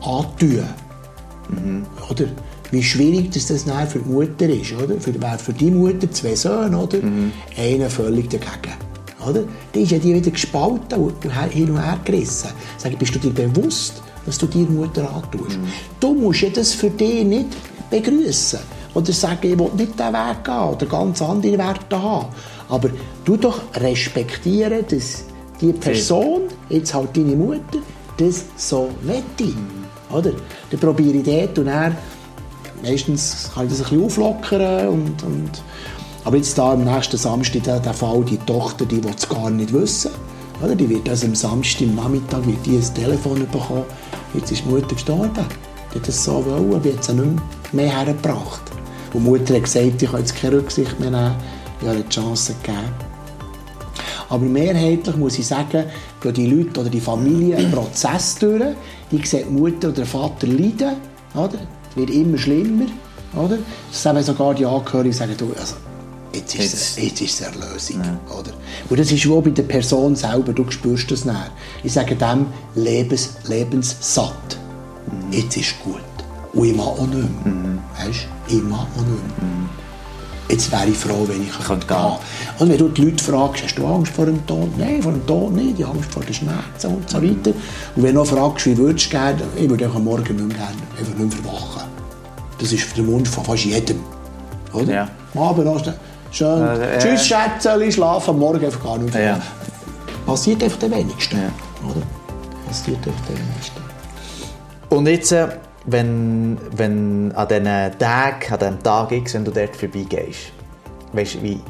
antun. Oder? Wie schwierig dass das dann für die Mutter ist. Oder? Für, wäre für die Mutter zwei Söhne, oder? einer völlig dagegen. Oder? Dann ist ja die wieder gespalten und hin und her gerissen. Sag bist du dir bewusst, was du deiner Mutter antust? Du musst ja das für dich nicht begrüßen oder sagen, ich will nicht diesen Weg gehen oder ganz andere Werte haben. Aber du doch respektieren, dass die Person, jetzt halt deine Mutter, das so möchte. Oder? Dann probiere ich dort und dann meistens kann ich das ein bisschen auflockern und, und aber jetzt da am nächsten Samstag der, der Fall, die Tochter, die will es gar nicht wissen. Oder? Die wird also am Samstag, am Nachmittag, wird die ein Telefon bekommen. Jetzt ist die Mutter gestorben. Die hat das so wollen, die hat es nicht mehr hergebracht. Und die Mutter hat gesagt, ich kann jetzt keine Rücksicht mehr nehmen. Ich habe die Chance gegeben. Aber mehrheitlich muss ich sagen, gehen die Leute oder die Familie einen Prozess durch. Die sehen die Mutter oder der Vater leiden. Oder? Wird immer schlimmer. Oder? Das sagen sogar die Angehörigen, sagen, du, also, jetzt, ist es, jetzt ist es eine Lösung. Oder? Und das ist auch bei der Person selber, du spürst das nicht. Ich sage dem Lebens, lebenssatt. Jetzt ist gut. Und ich mache auch nicht mehr. Weißt? Ich mache auch nicht mehr. Jetzt wäre ich froh, wenn ich Könnte gehen gehen. Und wenn du die Leute fragst, hast du Angst vor dem Tod? Nein, vor dem Tod nicht. Ich habe Angst vor den Schmerzen und so weiter. Und wenn du noch fragst, wie würdest du gerne, ich würde am Morgen nicht mehr gerne einfach nicht mehr verwachen. Das ist der Wunsch von fast jedem. Oder? Ja. Am Abend hast du schön, Äh, äh. tschüss Schätzchen, schlafen, am Morgen einfach gar nicht mehr Ja. Passiert einfach den wenigsten. Ja. Oder? Passiert einfach den wenigsten. Und jetzt, äh, wenn, wenn an diesen Tagen, an diesem Tag X, wenn du dort vorbeigehst, weißt du, wie,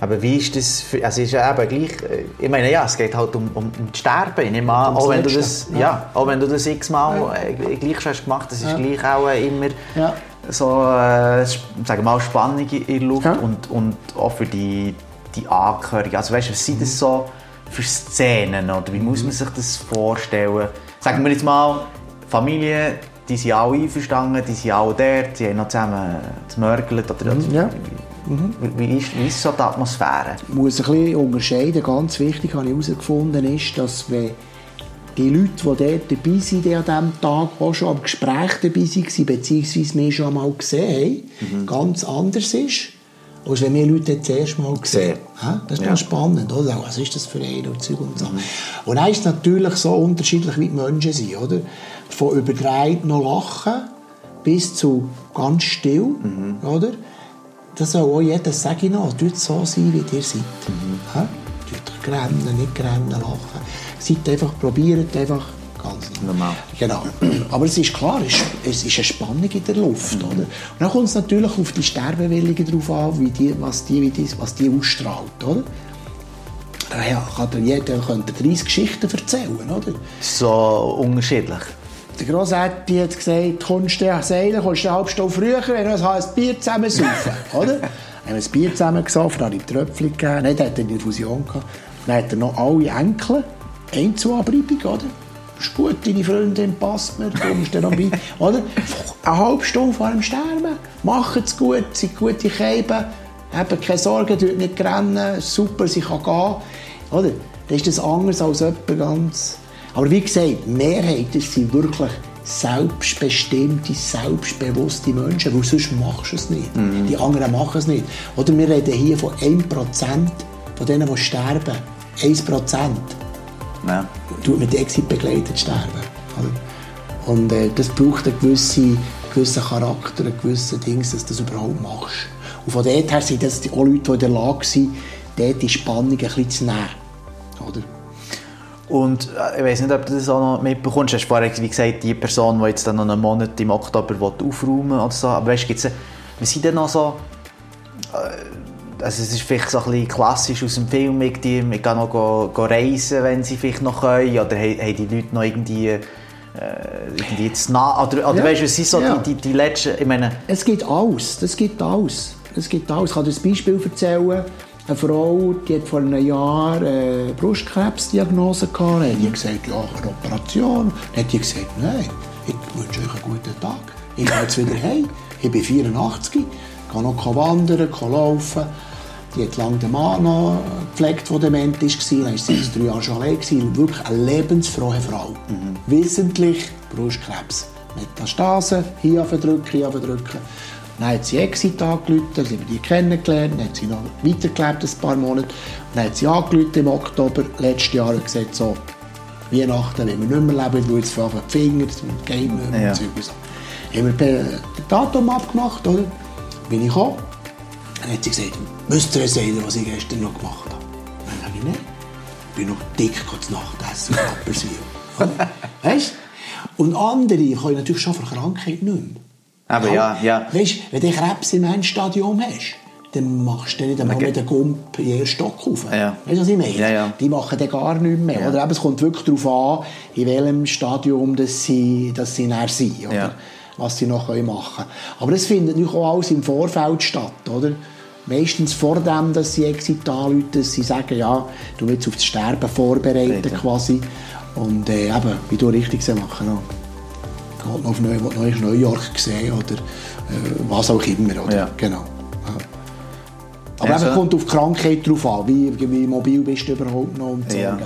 aber wie ist das, für, also ist ja eben gleich, äh, ich meine, ja, es geht halt um, um, um das Sterben, ich Ums auch wenn du das, ja. ja. auch wenn du das x-mal äh, gleich schon hast gemacht, das ist Ja. gleich auch äh, immer Ja. so, äh, sagen wir mal, Spannung in der Luft Ja. und, und auch für die, die Angehörigen, also weißt du, was sind das so für Szenen oder wie muss man sich das vorstellen? Sagen wir jetzt mal, Familie, die sind alle einverstanden, die sind alle dort, die haben noch zusammen gemörgelt oder Ja. wie, wie, ist, wie ist so die Atmosphäre? Ich muss ein bisschen unterscheiden. Ganz wichtig habe ich herausgefunden, ist, dass wenn die Leute, die dort dabei sind, die an diesem Tag auch schon am Gespräch dabei waren, beziehungsweise mich schon einmal gesehen haben, ganz anders ist, als wenn wir Leute das erste Mal sehen. Ja, Das ist Ja. spannend, oder? Was ist das für ein und Zeug und so. Und dann ist es natürlich so unterschiedlich, wie die Menschen sind, oder? Von überdreht noch lachen bis zu ganz still, oder? Das soll auch jeder sagen, noch, tut so sein, wie ihr seid. Ja? Tut grennen, nicht grennen, lachen. Seid einfach, probiert einfach ganz Normal. Genau. Aber es ist klar, es ist, eine Spannung in der Luft. Oder? Und dann kommt es natürlich auf die Sterbewilligen drauf an, wie die, was, die, wie die, was die ausstrahlt. Oder? Ja, kann jeder könnte 30 Geschichten erzählen. Oder? So unterschiedlich. Der Grossette hat gesagt, kommst du seilen, kommst du eine halbe Stunde früher, wenn wir ein Bier zusammen saufen. oder? Haben wir ein Bier zusammen gesoffen, dann habe ich Tröpfchen gegeben, dann hat er eine Infusion gehabt. Dann hat er noch alle Enkel, Einzelabreibung, oder? Ist gut, deine Freundin passt mir, kommst du dann bei, oder? Eine halbe Stunde vor dem Sterben, macht es gut, seid gute Keiben, Eben, keine Sorge, tut nicht rennen, super, sie kann gehen. Oder? Dann ist das anders als jemand ganz... Aber wie gesagt, die Mehrheit das sind wirklich selbstbestimmte, selbstbewusste Menschen, weil sonst machst du es nicht. Die anderen machen es nicht. Oder wir reden hier von 1% von denen, die sterben. 1% Ja. tut mit Exit begleitet sterben. Oder? Und äh, das braucht einen gewissen, gewissen Charakter, einen gewissen Dings, dass du das überhaupt machst. Und von dort her sind das die- auch Leute, die in der Lage sind, dort die Spannung ein bisschen zu nehmen. Oder? Und äh, ich weiß nicht, ob du das auch noch mitbekommst. Du hast wie gesagt, die Person, die jetzt dann noch einen Monat im Oktober will aufräumen will oder so. Aber weißt du, gibt's, sind denn noch so... Äh, also es ist vielleicht so ein bisschen klassisch aus dem Film, irgendwie, ich kann noch go, go reisen, wenn sie vielleicht noch können. Oder haben, haben die Leute noch irgendwie... Äh, irgendwie das Na oder, oder Ja. weißt du, was sind so Ja. die, die, die letzten... Ich meine... Es gibt alles, das gibt alles. Es gibt alles. Ich kann dir ein Beispiel erzählen. Eine Frau, die hat vor einem Jahr eine Brustkrebsdiagnose gehabt. Hat die gesagt, ja, eine Operation. Dann hat die gesagt, nein, ich wünsche euch einen guten Tag. Ich gehe jetzt wieder heim. Ich bin 84, kann noch wandern, kann laufen. Die hat lange den Mann noch gepflegt, der dement war. Dann war sie jetzt drei Jahre schon allein. Wirklich eine lebensfrohe Frau. Wissentlich Brustkrebs. Metastase, hier verdrücken, hier verdrücken. Dann hat sie Exit angerufen, dann haben wir die kennengelernt, dann hat sie noch weitergelebt, ein paar Monate. Dann hat sie angerufen im Oktober letztes Jahr und gesagt, so, Weihnachten, wenn wir nicht mehr leben, weil jetzt allem die Finger, nicht mehr Ja. und so. Haben wir per- das Datum abgemacht, oder? Bin ich gekommen. Dann hat sie gesagt, müsst ihr sagen, was ich gestern noch gemacht habe. Dann sage ich, nein. Ich bin noch dick zu Nacht essen mit Apelsin. weißt du? Und andere können natürlich schon vor Krankheit nicht mehr. Aber ja, ja. Weißt du, wenn du Krebs im Endstadium hast, dann machst du nicht einmal mit dem Gump in den Stock rauf. Ja. Weißt du, was ich meine? Ja, ja. Die machen dann gar nichts mehr. Oder? Aber es kommt wirklich darauf an, in welchem Stadium das sie, dass sie näher sind. Oder? Was sie noch machen können. Aber es findet natürlich auch alles im Vorfeld statt. Oder? Meistens vor dem, dass sie Exit anrufen, dass sie sagen, ja, du willst auf das Sterben vorbereiten quasi. Und äh, eben, wie du richtig gesagt machen. Geht noch auf will noch in New York gesehen oder äh, was auch immer. Oder? Ja. Genau. Ja. Aber Ja, eben kommt auf die Krankheit drauf an, wie, wie mobil bist du überhaupt noch und so. Ja.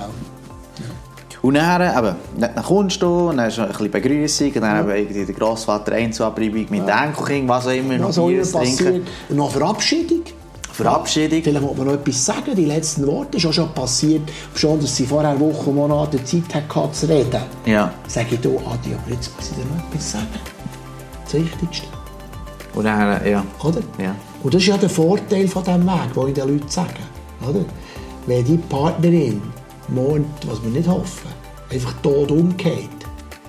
Und dann, eben, dann kommst du, und dann hast du ein bisschen Begrüßung, und dann eben irgendwie der Grossvater Einzelabreibung mit dem Enkelkind, was auch immer, noch Was auch immer Bier trinken. Und noch Verabschiedung. Verabschiedung. Vielleicht muss man noch etwas sagen, die letzten Worte. ist auch schon passiert, schon, dass sie vorher Wochen Monate Zeit hatte, zu reden. Ja. Sage ich, du, Adi, aber jetzt muss ich dir noch etwas sagen. Das Wichtigste. Und dann, ja. Oder? Ja. Und das ist ja der Vorteil von diesem Weg, den ich den Leuten sage. Oder? Wenn die Partnerin morgen, was wir nicht hoffen, einfach tot umgeht,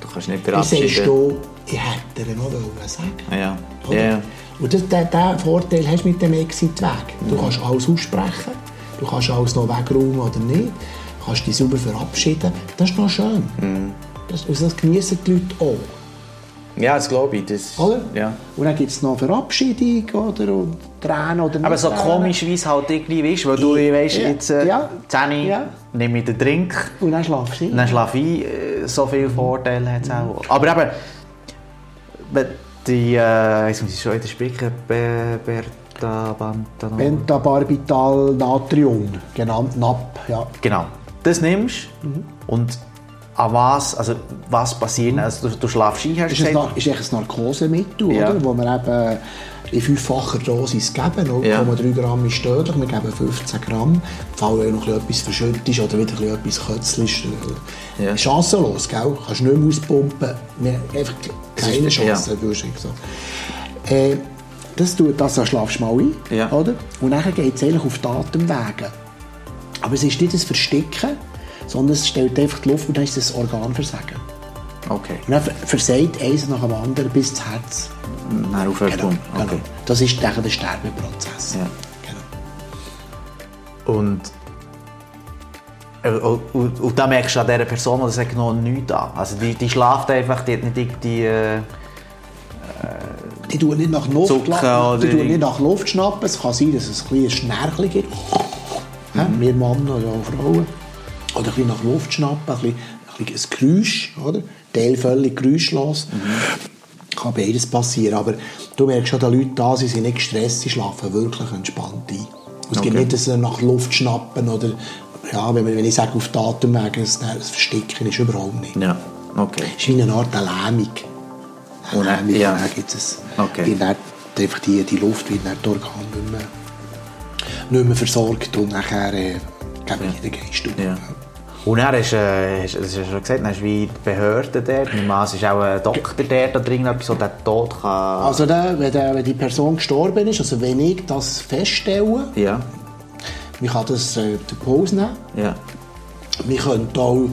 Du kannst nicht dann sagst verabschieden. du, ich hätte ihr noch sagen Ja. Ja. Und das, den, den Vorteil hast du mit dem Exit-Weg. Du kannst alles aussprechen, du kannst alles noch wegräumen oder nicht, du kannst dich sauber verabschieden. Das ist noch schön. Das, also das genießen die Leute auch. Ja, das glaube ich. Das, Oder? Ja. Und dann gibt es noch Verabschiedung oder, und Tränen oder nicht Aber so Tränen. komisch, wie es halt irgendwie ist, weil du weißt, Ja. jetzt äh, Ja. 10 Ja. nehme ich den Drink, Und dann schlafst du ein. dann schlafe ich, äh, so viele Vorteile hat es auch. Aber eben, die, äh, jetzt muss ich schon wieder sprechen, Be Berta Bantanol. Pentabarbital Natrium, genannt NAP. Ja. Genau. Das nimmst und an was, also was passiert, also du, du schlafst ein, hast Ist, gesagt? Na- ist eigentlich ein Narkosemittel, Ja. oder? wo wir eben in fünffacher Dosis geben. 0,3 Ja. Gramm ist tödlich, wir geben 15 Gramm. Falls du noch etwas verschüttet ist oder wieder etwas kötzelst. äh, Ja. Chancenlos, gell? Kannst du nicht mehr auspumpen. Einfach keine Chance, ja. sagen. Äh, das tut das, da schlafst du mal ein, Ja. oder? Und dann geht es eigentlich auf die Atemwege. Aber es ist nicht das Versticken, sondern es stellt einfach die Luft und dann ist das Organversagen. Okay. Und dann ver- versagt eins nach dem anderen bis das Herz. Dann aufhört Genau, okay. genau. Das ist dann der Sterbeprozess. Ja. Genau. Und, äh, und, und, und da merkst du an dieser Person, die sagt noch nichts an. Also die, die schlaft einfach, die hat nicht die... Äh, Die tun nicht nach Luft, Zucken la- die tun nicht nach Luft schnappen. Es kann sein, dass es ein kleines Schnärchen gibt. Ja, wir Männer oder auch Frauen. Oder ein bisschen nach Luft schnappen, ein, bisschen, ein, Geräusch, oder? Teil völlig geräuschlos. kann beides passieren. Aber du merkst schon, die Leute da sind, sind nicht gestresst, sie schlafen wirklich entspannt ein. Und es gibt Okay. nicht, dass sie nach Luft schnappen oder, ja, wenn, wenn ich sage, auf die Atemwege, das, das Versticken ist überhaupt nicht. Ja, okay. Es ist wie eine Art Lähmung. Eine dann- Lähmung, ja. gibt es Okay. dann einfach die, die Luft wird dann durch nicht mehr, nicht mehr versorgt und nachher äh, geben wir den Geist auf. Ja. Und hast du, äh, hast du schon gesagt, hast du wie die Behörde dort. An, Es ist auch ein Doktor dort oder irgendetwas, der den Tod kann... Also der, wenn, der, wenn die Person gestorben ist, also wenn ich das feststelle, Ja, man kann das äh, den Pause nehmen, ja. man könnte auch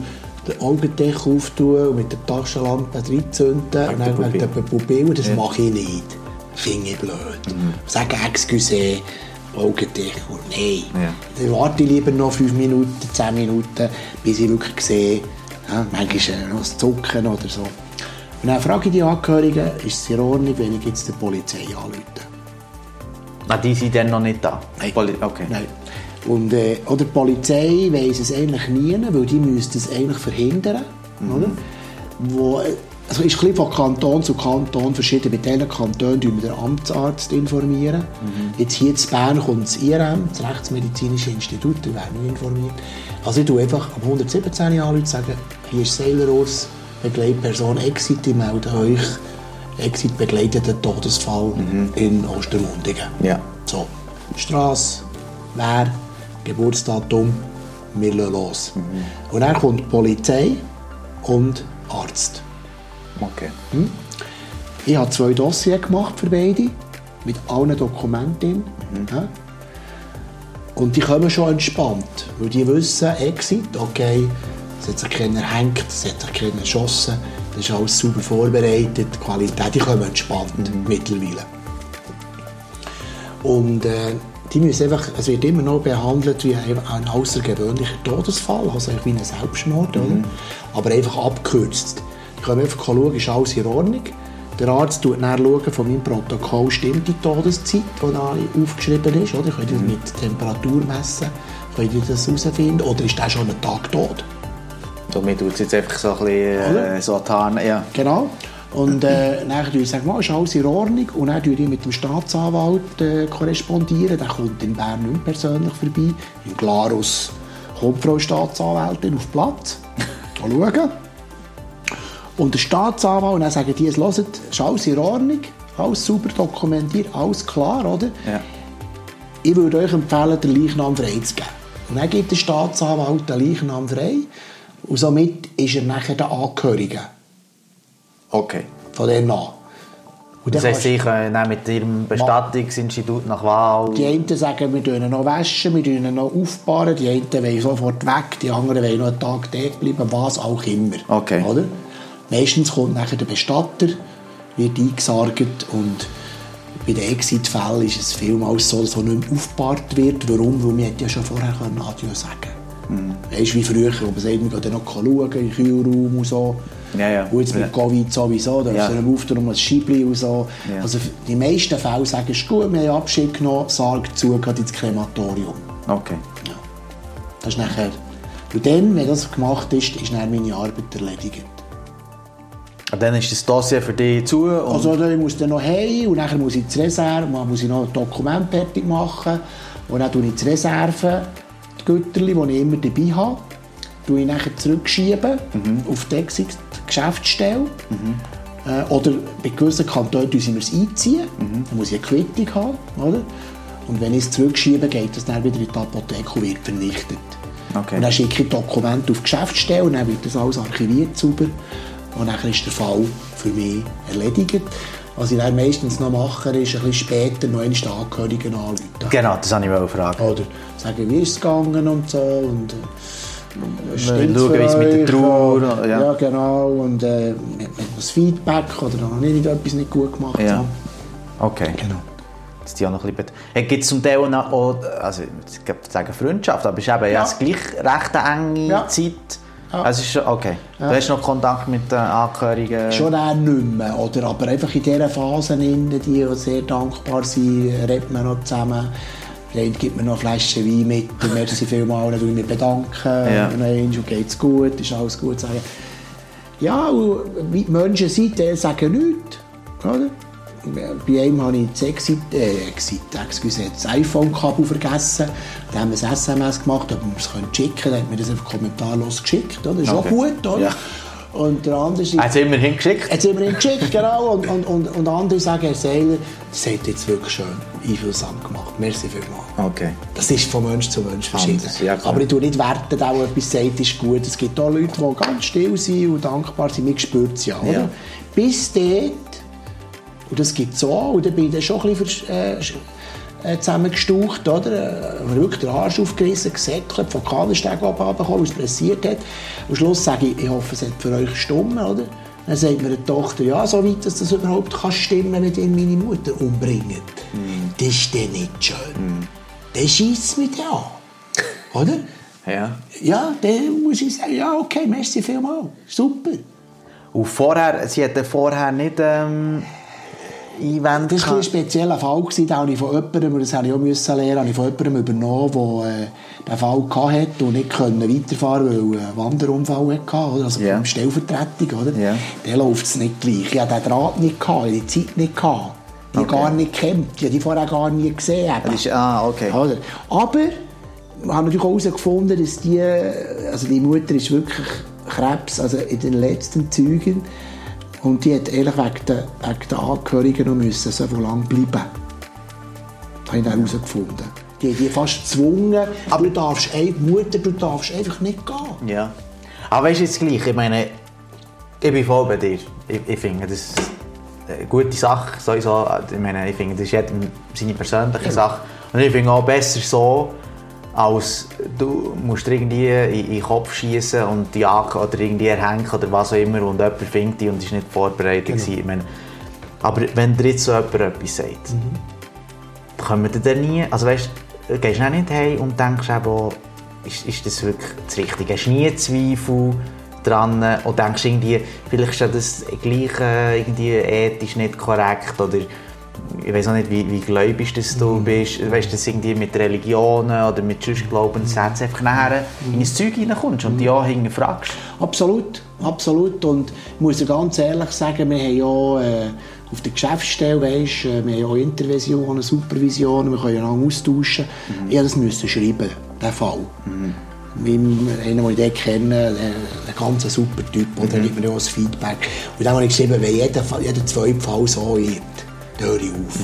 den Augendeckel auftun und mit der Taschenlampe reinzünden und dann wegen der Pupille, das Ja. mache ich nicht. Finde ich blöd. Sage «Excuse, Augendeckel». Nein. Ja. Dann warte ich lieber noch fünf Minuten, zehn Minuten, bis ich wirklich sehe, ja, manchmal noch das Zucken oder so. Und dann frage ich die Angehörigen, ist es in Ordnung, wenn ich jetzt die Polizei anrufe? Ah, die sind dann noch nicht da. Nein. Poli okay. Nein. Und, äh, oder die Polizei weiss es eigentlich nie, weil die müsste es eigentlich verhindern. Oder? Wo, also ist ein von Kanton zu Kanton verschieden. Bei diesen Kantonen informieren wir den Amtsarzt. Informieren. Jetzt hier in Bern kommt das IRM, das Rechtsmedizinische Institut, da werden wir informiert. Also ich tue einfach am 117 anrufen und sage, hier ist Sailor-Urs, Begleitperson Exit, ich melde euch. Exit begleitet einen Todesfall in Ostermundigen. Ja. So, Straße, wer, Geburtsdatum, wir los. Und dann kommt die Polizei und Arzt. Okay. Ich habe zwei Dossiers gemacht für beide, mit allen Dokumenten. Ja. Und die kommen schon entspannt, weil die wissen, Exit, okay, es hat sich keiner gehängt, es hat sich keiner geschossen, das ist alles super vorbereitet, die Qualität, die kommen entspannt mittlerweile. Und äh, die müssen einfach, es wird immer noch behandelt wie ein, ein außergewöhnlicher Todesfall, also wie ein Selbstmord, oder? aber einfach abgekürzt. Die können einfach schauen, ist alles in Ordnung. Der Arzt schaut dann schauen, von meinem Protokoll stimmt die Todeszeit, die da aufgeschrieben ist. Oder? Könnt ihr das mit Temperatur messen? Könnt ihr das herausfinden? Oder ist der schon einen Tag tot? Somit tut es jetzt einfach so ein bisschen äh, so die Ja. Genau. Und äh, dann sage ich, ist alles in Ordnung. Und dann tue ich mit dem Staatsanwalt äh, korrespondieren. Der kommt in Bern nicht persönlich vorbei. In Glarus kommt Frau Staatsanwältin auf Platz. Schauen. Und der Staatsanwalt, und dann sagen die, es hört, ist alles in Ordnung, alles super dokumentiert, alles klar, oder? Ja. Ich würde euch empfehlen, den Leichnam freizugeben. Und dann gibt der Staatsanwalt den Leichnam frei. Und somit ist er nachher der Angehörige Okay. von dem an. Und Das heisst, sie können dann mit ihrem Bestattungsinstitut nach Wahl... die einen sagen, wir ihn noch waschen, wir ihn noch aufbauen, die einen wollen sofort weg, die anderen wollen noch einen Tag dort bleiben, was auch immer. Okay. Oder? Meistens kommt nachher der Bestatter, wird eingesargt und bei den Exit-Fällen ist es vielmals so, dass er nicht mehr aufgebahrt wird. Warum? Weil wir hätten ja schon vorher können Adieu sagen Mhm. Weißt du, wie früher, wo man sagt, gehen dann noch schauen, im Kühlraum und so. Ja, ja. Und jetzt mit Ja. Covid sowieso, da Ja. ist er auf, um ein Scheibli und so. Ja. Also die meisten Fälle sagen, es ist gut, wir haben Abschied genommen, Sarg zu, geht ins Krematorium. Okay. Ja. Das ist nachher... Und dann, wenn das gemacht ist, ist dann meine Arbeit erledigt. Und dann ist das Dossier für dich zu Also dann, ich muss dann noch heim und dann muss ich zur Reserve, dann muss ich noch ein Dokument fertig machen und dann tue ich zur Reserve die Güterli, die ich immer dabei habe, tue ich nachher zurückschieben auf die Exit Geschäftsstelle. Äh, oder bei gewissen Kantonen müssen wir es einziehen, dann muss ich eine Quittung haben. Oder? Und wenn ich es zurückschiebe, geht das dann wieder in die Apotheke und wird vernichtet. Okay. Und dann schicke ich Dokumente auf die Geschäftsstelle und dann wird das alles archiviert sauber. Und dann ist der Fall für mich erledigt. Was ich dann meistens noch mache, ist ein bisschen später noch die Angehörigen anrufen. Genau, das wollte ich mal fragen. Oder sagen, wie ist es gegangen und so. Und, äh, schauen, wie es mit der? Trauer, ja. Ja, genau. Und äh, das Feedback oder noch nicht etwas nicht gut gemacht Ja. habe. Okay. Genau. Das ist ja noch ein bisschen... Hey, Gibt es zum Teil auch, also ich würde sagen Freundschaft, aber es ist eben ja. Ja. gleich recht enge Ja. Zeit. Ja. Also es ist schon, okay. Du hast noch Kontakt mit den Angehörigen? Schon auch nicht mehr. Oder? Aber einfach in dieser Phase, die sehr dankbar sind, redet man noch zusammen. Der eine gibt mir noch eine Flasche Wein mit. und Merci vielmals, dann mich bedanken. Ja. Und geht's gut, ist alles gut. Sagen. Ja, und wie die Menschen sind, die sagen nichts. Oder? Bei einem habe ich das, Exit, äh, Exit, excuse, das iPhone-Kabel vergessen. Da haben wir ein SMS gemacht, ob wir es schicken können. Dann hat mir das einfach kommentarlos geschickt. Oder? Das ist Okay. auch gut, oder? Ja. Und der andere ist... Hat es immerhin geschickt? Jetzt sind wir ihm geschickt, genau. Und, und, und, und andere sagen, Herr Seiler, das hat jetzt wirklich schön einfühlsam gemacht. Merci vielmals. Okay. Das ist von Mensch zu Mensch verschieden. Ja. Aber ich tue nicht werten, der auch etwas sagt, ist gut. Es gibt auch Leute, die ganz still sind und dankbar sind. Mir spürt es ja, oder? Ja. Bis dort, und das gibt es auch, und dann bin ich dann schon ein bisschen äh, äh, zusammengestaucht, oder? Äh, wirklich den Arsch aufgerissen, gesäckelt, von Kahnensteg runtergekommen, was pressiert hat. Am Schluss sage ich, ich hoffe, es hat für euch gestimmt, oder? Dann sagt mir die Tochter, ja, so weit, dass das überhaupt kann stimmen kann, wenn ihr meine Mutter umbringt. Das ist dann nicht schön. Dann scheisst es mich dann an. Oder? Ja. Ja, dann muss ich sagen, ja, okay, merci vielmals. Super. Und vorher, sie hatten vorher nicht ähm, Einwände Das war ein spezieller Fall, gewesen, den habe ich von jemandem, das habe ich auch müssen lernen, habe ich von jemandem übernommen, der äh, den Fall hatte und nicht können weiterfahren konnte, weil er einen Wanderunfall hatte, oder? also ja. Stellvertretung. Oder? Ja. Dann läuft es nicht gleich. Ich hatte den Draht nicht, gehabt, ich hatte die Zeit nicht. Gehabt. Ich habe Okay. gar nicht gekannt, ich habe die vorher gar nie gesehen. eben. Ist, ah, okay. Oder? Aber wir haben natürlich auch herausgefunden, dass die, also die Mutter ist wirklich Krebs, also in den letzten Zügen. Und die hat ehrlich wegen der, wegen der Angehörigen noch müssen so lange bleiben. Das habe ich dann herausgefunden. Die haben die fast gezwungen, aber du darfst, ein- Mutter, du darfst einfach nicht gehen. Ja. Aber weißt du jetzt gleich, ich meine, ich bin voll bei dir. Ich, ich finde, das ist eine gute Sache. Sowieso. Ich meine, ich finde, das ist jedem seine persönliche Sache. Und ich finde auch besser so, als du musst irgendwie in, den Kopf schießen und die Jagd oder irgendwie erhängen oder was auch immer und jemand findet dich und ist nicht vorbereitet gewesen. Ich meine, aber wenn dir jetzt so jemand etwas sagt, kommen wir dann nie, also weißt, du, gehst du auch nicht heim und denkst eben, ist, ist das wirklich das Richtige? Hast du nie Zweifel dran und denkst irgendwie, vielleicht ist das gleich äh, irgendwie ethisch nicht korrekt oder ich weiß auch nicht, wie, wie gläubig das du bist, weißt du, dass irgendwie mit Religionen oder mit sonst Glaubenssätzen einfach nachher in ein Zeug reinkommst und die auch hinterfragst. Absolut, absolut. Und ich muss dir ganz ehrlich sagen, wir haben ja äh, auf der Geschäftsstelle, weißt, äh, wir haben ja Intervisionen, Supervisionen, wir können ja auch austauschen. Ich musste das müssen schreiben, diesen Fall. Meinem, einen, den ich dort kenne, ein, ein ganz super Typ, und der gibt mir ja auch das Feedback. Und dann habe ich geschrieben, wenn jeder, jeder zweite Fall so ist, dann höre ich auf.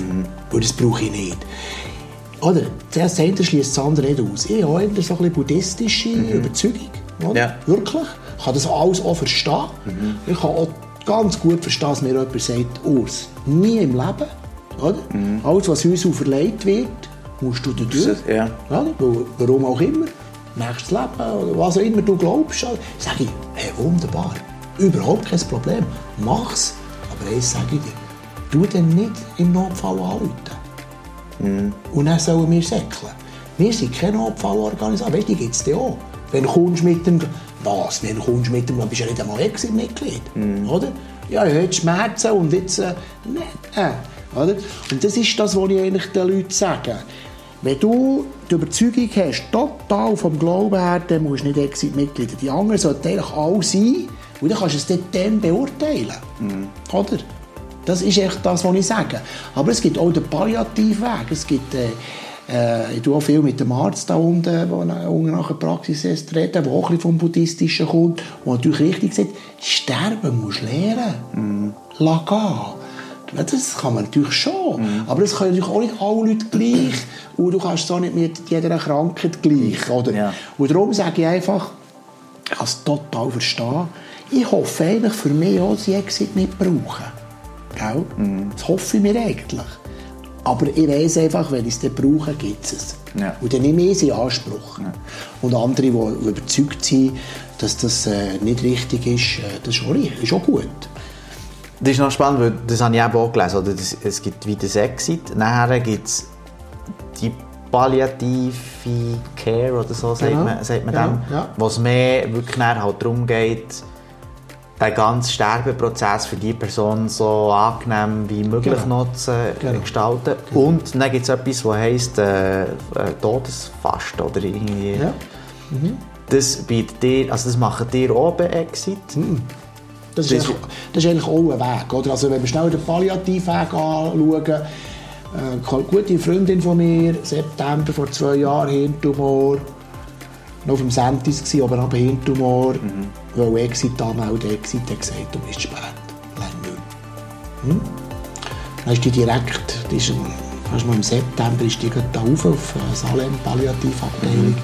Weil das brauche ich nicht. Oder? Das eine schließt das andere nicht aus. Ich habe eher so ein bisschen buddhistische Überzeugung. Oder? Ja. Wirklich. Ich kann das alles auch verstehen. Ich kann auch ganz gut verstehen, dass mir jemand sagt, Urs, nie im Leben. Oder? Alles, was uns auferlegt wird, musst du durch. Ja. Oder? Warum auch immer. Nächstes Leben oder was auch immer du glaubst. Sag ich, hey, wunderbar. Überhaupt kein Problem. Mach's. Aber eins sage ich dir. Tu dann nicht im Notfall anrufen. Und dann sollen wir säckeln. Wir sind keine Notfallorganisation. Du, die gibt es auch. Wenn du kommst mit dem... Was? Wenn du kommst mit dem... Dann bist du ja nicht einmal Exit-Mitglied. Oder? Ja, ich habe Schmerzen und jetzt... Äh, nein, äh, oder? Und das ist das, was ich eigentlich den Leuten sage. Wenn du die Überzeugung hast, total vom Glauben her, dann musst du nicht Exit-Mitglied. Die anderen sollten eigentlich alle sein. Und dann kannst du es dann beurteilen. Oder? Das ist echt das, was ich sage. Aber es gibt auch den Palliativweg. Es gibt, äh, äh, ich tue auch viel mit dem Arzt da unten, der unten nach der Praxis ist, reden, der auch ein bisschen vom Buddhistischen kommt, der natürlich richtig sagt, sterben musst du lernen. Lass gehen. Ja, Das kann man natürlich schon. Aber das können natürlich auch nicht alle Leute gleich. Und du kannst es auch nicht mit jeder Krankheit gleich. Oder? Ja. Und darum sage ich einfach, ich kann es total verstehen. Ich hoffe eigentlich für mich auch, dass ich Exit nicht brauche. Gell? Das hoffe ich mir eigentlich. Aber ich weiss einfach, wenn ich es dann brauche, gibt es es. Ja. Und dann nehme ich es in Anspruch. Und andere, die überzeugt sind, dass das äh, nicht richtig ist, äh, das ist auch, ist auch gut. Das ist noch spannend, weil das habe ich auch gelesen. Oder das, es gibt wie das Exit, nachher gibt es die palliative Care oder so, sagt Genau, man, sagt man genau, dem, ja. wo es mehr wirklich halt darum geht, den ganzen Sterbeprozess für die Person so angenehm wie möglich Genau. äh, Genau. gestalten. Und dann gibt es etwas, das heisst äh, äh, Todesfast oder irgendwie. Ja. Das bietet dir, also das machen dir bei Exit. Das ist, Das- eigentlich, das ist eigentlich auch ein Weg. Oder? Also wenn wir schnell den Palliativweg anschauen, äh, eine gute Freundin von mir, September vor zwei Jahren, Hirntumor, noch auf dem Sentis gsi, aber aber Hirntumor, Mhm. weil Exit anmelden, Exit hat gesagt, du bist spät, Lang nicht. Hm? Dann ist die direkt, die ist, im- fast mal im September ist die gerade da rauf auf äh, Salem, Palliativabteilung. Mhm.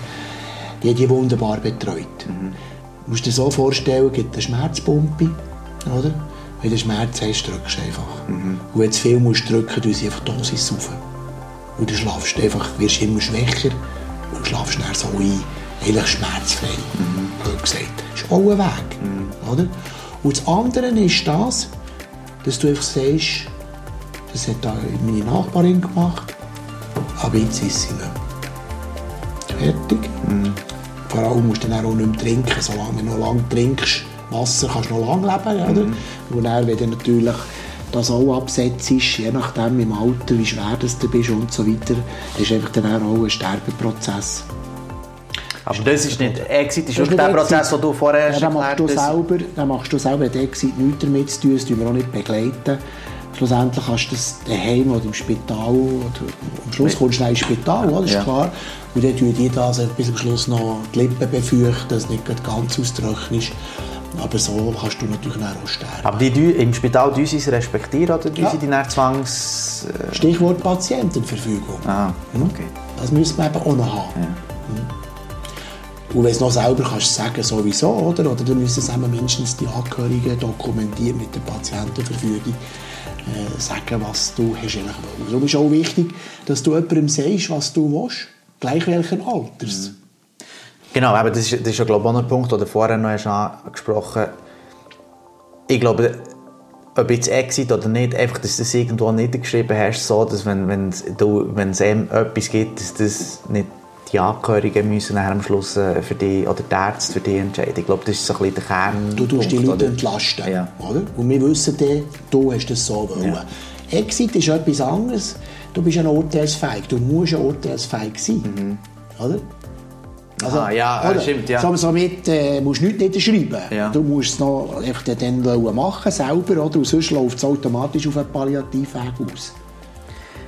Die hat die wunderbar betreut. Du musst dir so vorstellen, es gibt eine Schmerzpumpe, oder? Wenn du Schmerz hast, drückst du einfach. Und wenn du viel musst drücken, tust du einfach die Dosis rauf. Und dann schlafst du einfach, wirst immer schwächer und schlafst dann so ein. Eigentlich schmerzfrei, blöd gesagt. Das ist auch ein Weg, oder? Und das andere ist das, dass du einfach sagst, das hat meine Nachbarin gemacht, aber jetzt ist sie nicht. Fertig. Vor allem musst du dann auch nicht mehr trinken. Solange du noch lange trinkst, Wasser kannst du noch lange leben. Oder? Und dann, wenn du natürlich das auch absetzt, je nachdem im Alter, wie schwer das du bist und so weiter, ist einfach dann auch ein Sterbeprozess. Aber das ist nicht, Exit ist Das ist der Exit. Prozess, den du vorher Ja, hast dann machst du selber, dann machst du selber den Exit nichts damit zu tun, das tun wir auch nicht begleiten. Schlussendlich kannst du das daheim oder im Spital, oder am Schluss kommst du ins Spital, oder? das ist Ja. klar. Und dann tun die das bis zum Schluss noch die Lippen befeuchten, dass es nicht ganz austrocknet. Aber so kannst du natürlich auch sterben. Aber die im Spital sie es respektieren oder tun Ja. sie die Zwangs... Äh, Stichwort Patientenverfügung. ah, Hm? okay. Das müssen wir eben auch noch haben. Hm. Und wenn du es noch selber kannst sagen, sowieso, oder? Oder dann müssen es eben mindestens die Angehörigen dokumentiert mit der Patientenverfügung äh, sagen, was du hast eigentlich wollen. Darum ist auch wichtig, dass du jemandem sagst, was du willst, gleich welchen Alters. Genau, aber das ist, das ist ja, glaube ich, auch ein Punkt, den du vorher noch hast angesprochen Ich glaube, ob jetzt Exit oder nicht, einfach, dass du das irgendwo niedergeschrieben hast, so, dass wenn, wenn, du, wenn es einem etwas gibt, dass das nicht die Angehörigen müssen am Schluss äh, für die, oder die Ärzte für die entscheiden. Ich glaube, das ist so ein bisschen der Kern. Du tust die Leute entlasten. Ja. Oder? Und wir wissen dann, du hast das so wollen. Ja. Exit ist etwas anderes. Du bist ein urteilsfähig. Du musst ein urteilsfähig sein. Oder? Also, Ah, ja, oder? stimmt, ja. So, somit äh, musst du nichts niederschreiben. Ja. Du musst es noch einfach dann machen, selber. Oder? Und sonst läuft es automatisch auf einen Palliativweg aus.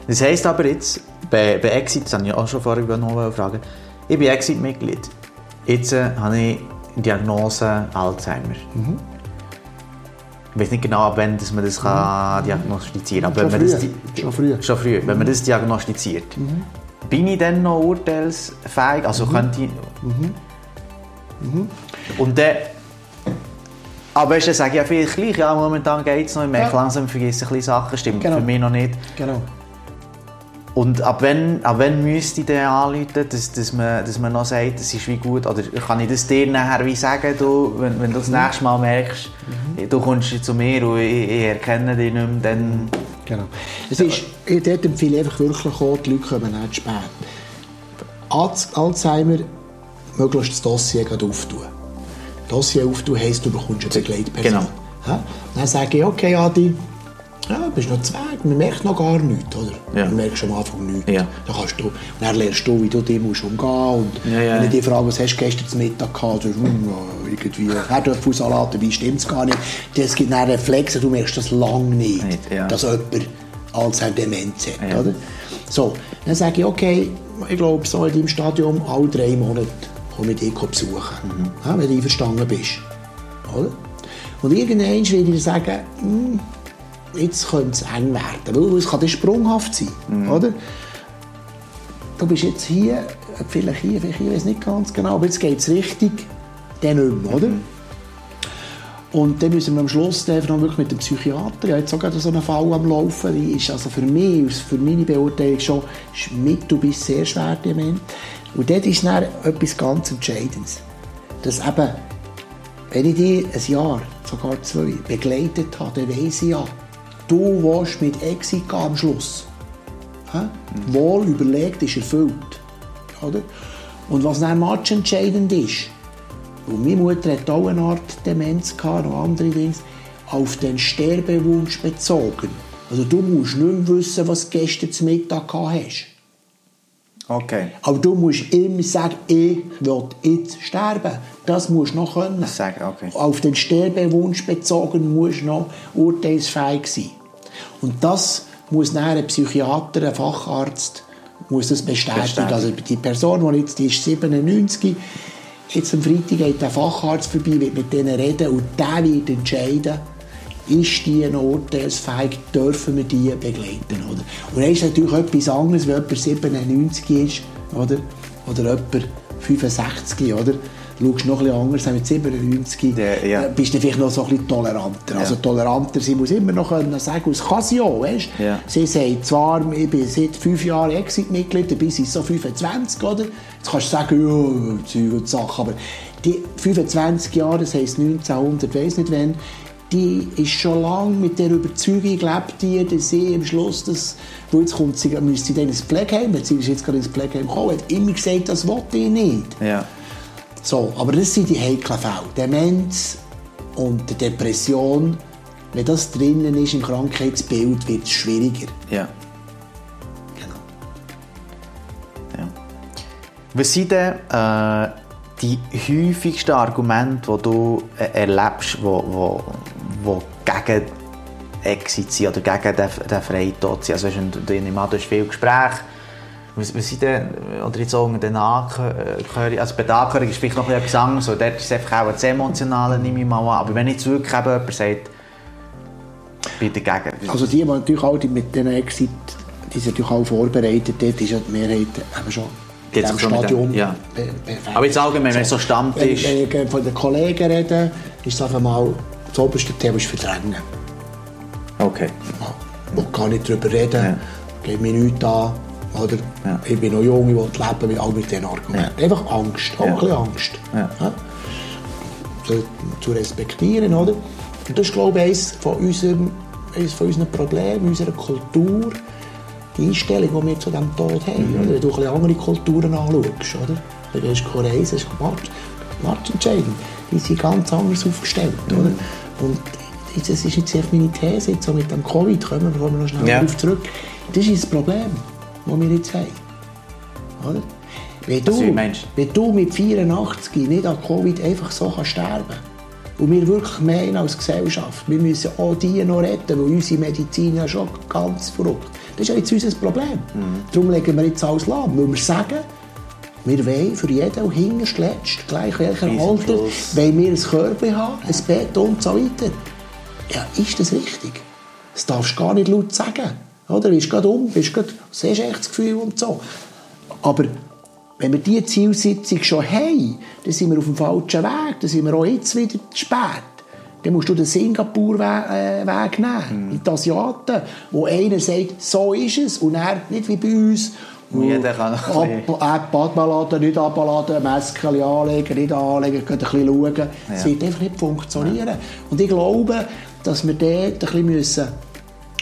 Das heisst aber jetzt, bei, bei Exit, das habe ich auch schon vorher noch fragen, ich bin Exit-Mitglied. Jetzt äh, habe ich Diagnose Alzheimer. Mhm. Ich weiß nicht genau, ab wann dass man das kann diagnostizieren kann. Mhm. Schon wenn man früh. das, Schon früh. Mhm. Schon früh. Wenn man das diagnostiziert. Bin ich dann noch urteilsfähig? Mhm. Also könnte ich... Und dann... Aber dann sage ich ja vielleicht gleich, ja, momentan geht es noch, ich merke Ja. langsam, vergesse ein bisschen Sachen, stimmt Genau. für mich noch nicht. Genau. Und ab wann, ab wann müsste ich dann anrufen, dass, dass, man, dass man noch sagt, das ist wie gut? Oder kann ich das dir nachher wie sagen, du, wenn, wenn du das nächste Mal merkst, du kommst zu mir und ich, ich erkenne dich nicht mehr, dann... Genau. Es ist, ich dort empfehle ich einfach wirklich auch, die Leute kommen nicht zu spät. Alz- Alzheimer, möglichst das Dossier auftun. Dossier auftun heisst, du bekommst eine Begleitperson. Genau. Ja? Dann sage ich, okay Adi, ja, du bist noch zu Weg, man merkt noch gar nichts, oder? Ja. Du merkst am Anfang nichts. Ja. Dann, kannst du, und dann lernst du, wie du musst umgehen musst. Und Ja, ja, wenn ich dich frage, was hast du gestern zum Mittag gehabt, du sagst, hm, ja, irgendwie Herdöpfelsalat, wie stimmt es gar nicht. Das gibt dann Reflexe, du merkst das lange nicht, Nicht, ja. dass jemand Alzheimer-Demenz hat. Ja. Oder? So, dann sage ich, okay, ich glaube, so in deinem Stadium, alle drei Monate komme ich dich besuchen, Mhm. ja, wenn du einverstanden bist. Oder? Und irgendwann werde ich dir sagen, hm, jetzt könnte es eng werden, weil es kann sprunghaft sein. Mhm. Oder? Du bist jetzt hier, vielleicht hier, vielleicht hier, ich weiß nicht ganz genau, aber jetzt geht es richtig, dann nicht mehr, oder? Und dann müssen wir am Schluss noch wirklich mit dem Psychiater, habe jetzt sogar so einen Fall am Laufen, die ist also für mich, für meine Beurteilung schon ist mittel bis sehr schwer dement. Und dort ist dann etwas ganz Entscheidendes. Dass eben, wenn ich dich ein Jahr, sogar zwei, begleitet habe, dann weiss ich ja, du willst mit Exit gehen am Schluss. Hä? Wohl überlegt ist erfüllt. Oder? Und was dann matchentscheidend ist, und meine Mutter hat auch eine Art Demenz gehabt, noch andere Dinge, auf den Sterbewunsch bezogen. Also du musst nicht mehr wissen, was du gestern zu Mittag gehabt hast. Okay. Aber du musst immer sagen, ich will jetzt sterben. Das musst du noch können. Sagen, okay. Auf den Sterbewunsch bezogen musst du noch urteilsfähig sein. Und das muss dann ein Psychiater, ein Facharzt, muss das bestätigen. Bestätigen. Also die Person, die jetzt die ist 97, jetzt am Freitag geht der Facharzt vorbei, wird mit denen reden und der wird entscheiden, ist die urteilsfähig, dürfen wir die begleiten. Oder? Und dann ist natürlich etwas anderes, wenn jemand 97 ist oder, oder jemand 65, oder? Du schaust noch bisschen anders an mit 97, Der- ja. äh, bist du vielleicht noch so ein bisschen toleranter. Also toleranter sein muss immer noch können sagen, es kann sie auch, weißt? Ja. Sie sagt zwar, ich bin seit fünf Jahren Exit-Mitglied, dabei sind so 25, oder? Jetzt kannst du sagen, ja, Zeug und Sachen, aber die 25 Jahre, das heisst 1900, weiss nicht wann, die ist schon lange mit der Überzeugung gelebt, die, dass sie am Schluss, das, wo jetzt kommt sie, müsste sie dann ins Pflegeheim, sie ist jetzt gerade ins Pflegeheim gekommen, hat immer gesagt, das wollte ich nicht. Ja. So, aber das sind die heiklen Fälle. Demenz und die Depression, wenn das drinnen ist im Krankheitsbild, wird es schwieriger. Ja. Genau. ja. Was sind denn äh, die häufigsten Argumente, die du äh, erlebst, wo, wo, wo gegen Exit sind oder gegen den, den Freitod sind? Also weißt, du, du, du hast viel Gespräche. Was, was sind denn, oder jetzt auch unter den Angehörigen, also bei der Angehörigen ist vielleicht noch etwas anderes, dort ist es einfach auch das Emotionale, nehme ich mal an. Aber wenn jetzt wirklich eben jemand sagt, bin dagegen. Also die, die natürlich auch die mit diesen Exit, die sind natürlich auch vorbereitet, dort ist ja die Mehrheit eben schon in Geht's diesem schon mit dem- ja. perfekt. Aber jetzt allgemein, wenn es so Stammtisch- Wenn, wenn ich von den Kollegen rede, ist es einfach mal, das oberste Thema ist Verdrängen. Okay. Ja, Ich will gar nicht darüber reden, Ja. geht mir nichts an. Oder? Ja. Ich bin noch jung, ich will leben mit all mit diesen Argumenten. Einfach Angst, auch Ja. ein bisschen Angst. Ja. Zu respektieren, oder? Und das ist, glaube ich, eines von, unserem, eines von unseren Problemen, unserer Kultur, die Einstellung, die wir zu diesem Tod haben. Mhm. Oder? Wenn du ein bisschen andere Kulturen anschaust, oder? Dann gehst du reisen, das ist Markt, Marktentscheidung. Die sind ganz anders aufgestellt, Mhm. oder? Und das ist jetzt einfach meine These, jetzt so mit dem Covid, kommen wir, noch schnell Ja. darauf zurück. Das ist das Problem, das wir jetzt haben. Oder? Wenn du, wenn du mit 84 nicht an Covid einfach so kannst sterben und wir wirklich meinen als Gesellschaft, wir müssen auch die noch retten, weil unsere Medizin ja schon ganz verrückt. Das ist ja jetzt unser Problem. Mhm. Darum legen wir jetzt alles lahm, weil wir sagen, wir wollen für jeden hinterst letzt, gleich welcher Alter, wollen wir ein Körbchen haben, ein Bett und so weiter. Ja, ist das richtig? Das darfst du gar nicht laut sagen. Oder? Du bist gerade um, bist gerade, siehst echt das Gefühl und so. Aber wenn wir diese Zielsetzung schon haben, dann sind wir auf dem falschen Weg. Dann sind wir auch jetzt wieder zu spät. Dann musst du den Singapur-Weg äh, Weg nehmen. In die Asiaten, wo einer sagt, so ist es. Und er nicht wie bei uns. Und jeder kann noch ein bisschen- App abladen, nicht abladen, Masken anlegen, nicht anlegen, ein bisschen schauen. Es wird einfach nicht funktionieren. Und ich glaube, dass wir dort ein bisschen müssen